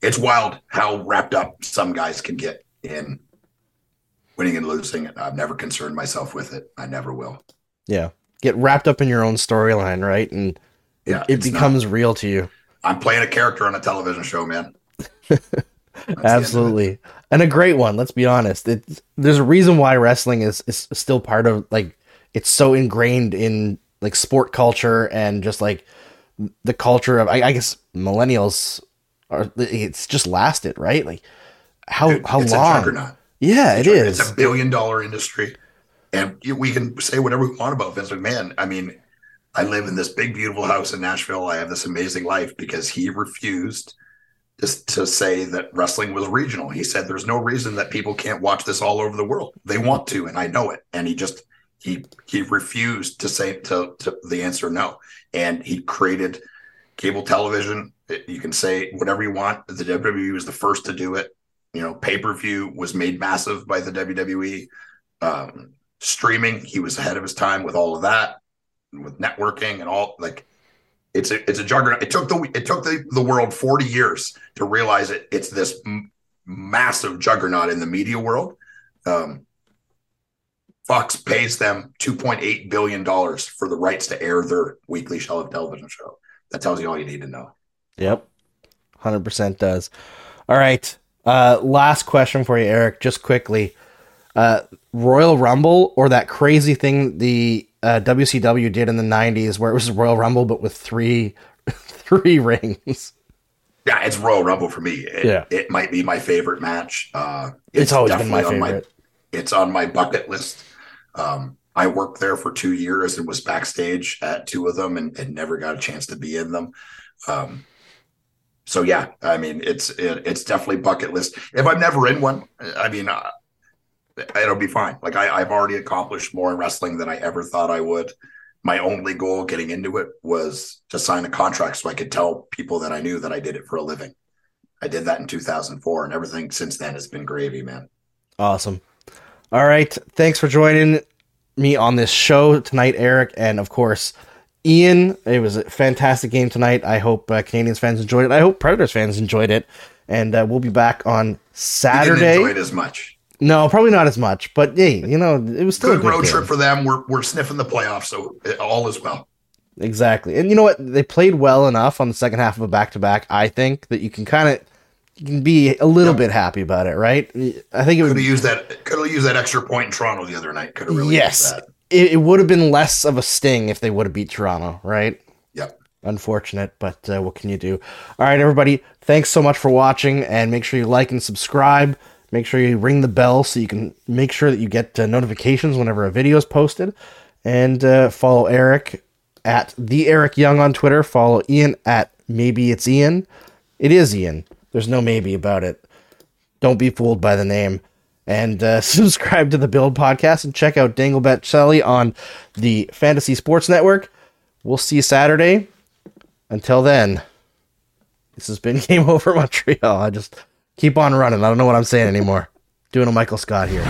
it's wild how wrapped up some guys can get in winning and losing. I've never concerned myself with it. I never will. Yeah, get wrapped up in your own storyline, right? And Yeah. it it's not- becomes real to you. I'm playing a character on a television show, man. That's the end of it. Absolutely, and a great one. Let's be honest. It's there's a reason why wrestling is is still part of like it's so ingrained in like sport culture and just like the culture of I, I guess millennials are it's just lasted right like how Dude, how it's a long juggernaut. Yeah it is It's a billion dollar industry. And we can say whatever we want about Vince McMahon. I mean, I live in this big, beautiful house in Nashville. I have this amazing life because he refused just to say that wrestling was regional. He said there's no reason that people can't watch this all over the world. They want to, and I know it. And he just he he refused to say to, to the answer no. And he created cable television. You can say whatever you want. The WWE was the first to do it. You know, pay per view was made massive by the WWE. Um, streaming, he was ahead of his time with all of that, with networking and all. Like, it's a it's a juggernaut. It took the it took the, the world forty years to realize it. It's this m- massive juggernaut in the media world. Um, Fox pays them two point eight billion dollars for the rights to air their weekly show of television show. That tells you all you need to know. Yep. 100% does. All right. Uh, last question for you, Eric, just quickly. Uh, Royal Rumble or that crazy thing the uh, WCW did in the 90s where it was Royal Rumble but with three three rings. Yeah, it's Royal Rumble for me. It, Yeah. it might be my favorite match. Uh, It's, always been my definitely on favorite. it's on my bucket list. Um, I worked there for two years and was backstage at two of them and, and never got a chance to be in them. Um, so yeah, I mean, it's it, it's definitely bucket list. If I'm never in one, I mean, uh, it'll be fine. Like I, I've already accomplished more in wrestling than I ever thought I would. My only goal getting into it was to sign a contract so I could tell people that I knew that I did it for a living. I did that in 2004, and everything since then has been gravy, man. Awesome. All right. Thanks for joining me on this show tonight, Eric. And of course, Ian. It was a fantastic game tonight. I hope uh, Canadiens fans enjoyed it. I hope Predators fans enjoyed it. And uh, we'll be back on Saturday. enjoy it as much. No, probably not as much. But hey, you know, it was still Good, a good road game. trip for them. We're we're sniffing the playoffs, so it- all is well. Exactly. And you know what? They played well enough on the second half of a back to back, I think, that you can kind of you can be a little Yeah. bit happy about it, right? I think it Could would have used that. Could have used that extra point in Toronto the other night. Could have really yes. It, it would have been less of a sting if they would have beat Toronto, right? Yep. Unfortunate, but uh, what can you do? All right, everybody. Thanks so much for watching, and make sure you like and subscribe. Make sure you ring the bell so you can make sure that you get uh, notifications whenever a video is posted. And uh, follow Eric at the Eric Young on Twitter. Follow Ian at maybe it's Ian. It is Ian. There's no maybe about it. Don't be fooled by the name. And uh, subscribe to the Build podcast and check out Dangle Bet Shelly on the Fantasy Sports Network. We'll see you Saturday. Until then, this has been Game Over Montreal. I just keep on running. I don't know what I'm saying anymore. Doing a Michael Scott here.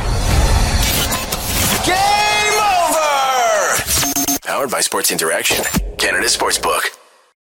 Game over! Powered by Sports Interaction, Canada Sportsbook.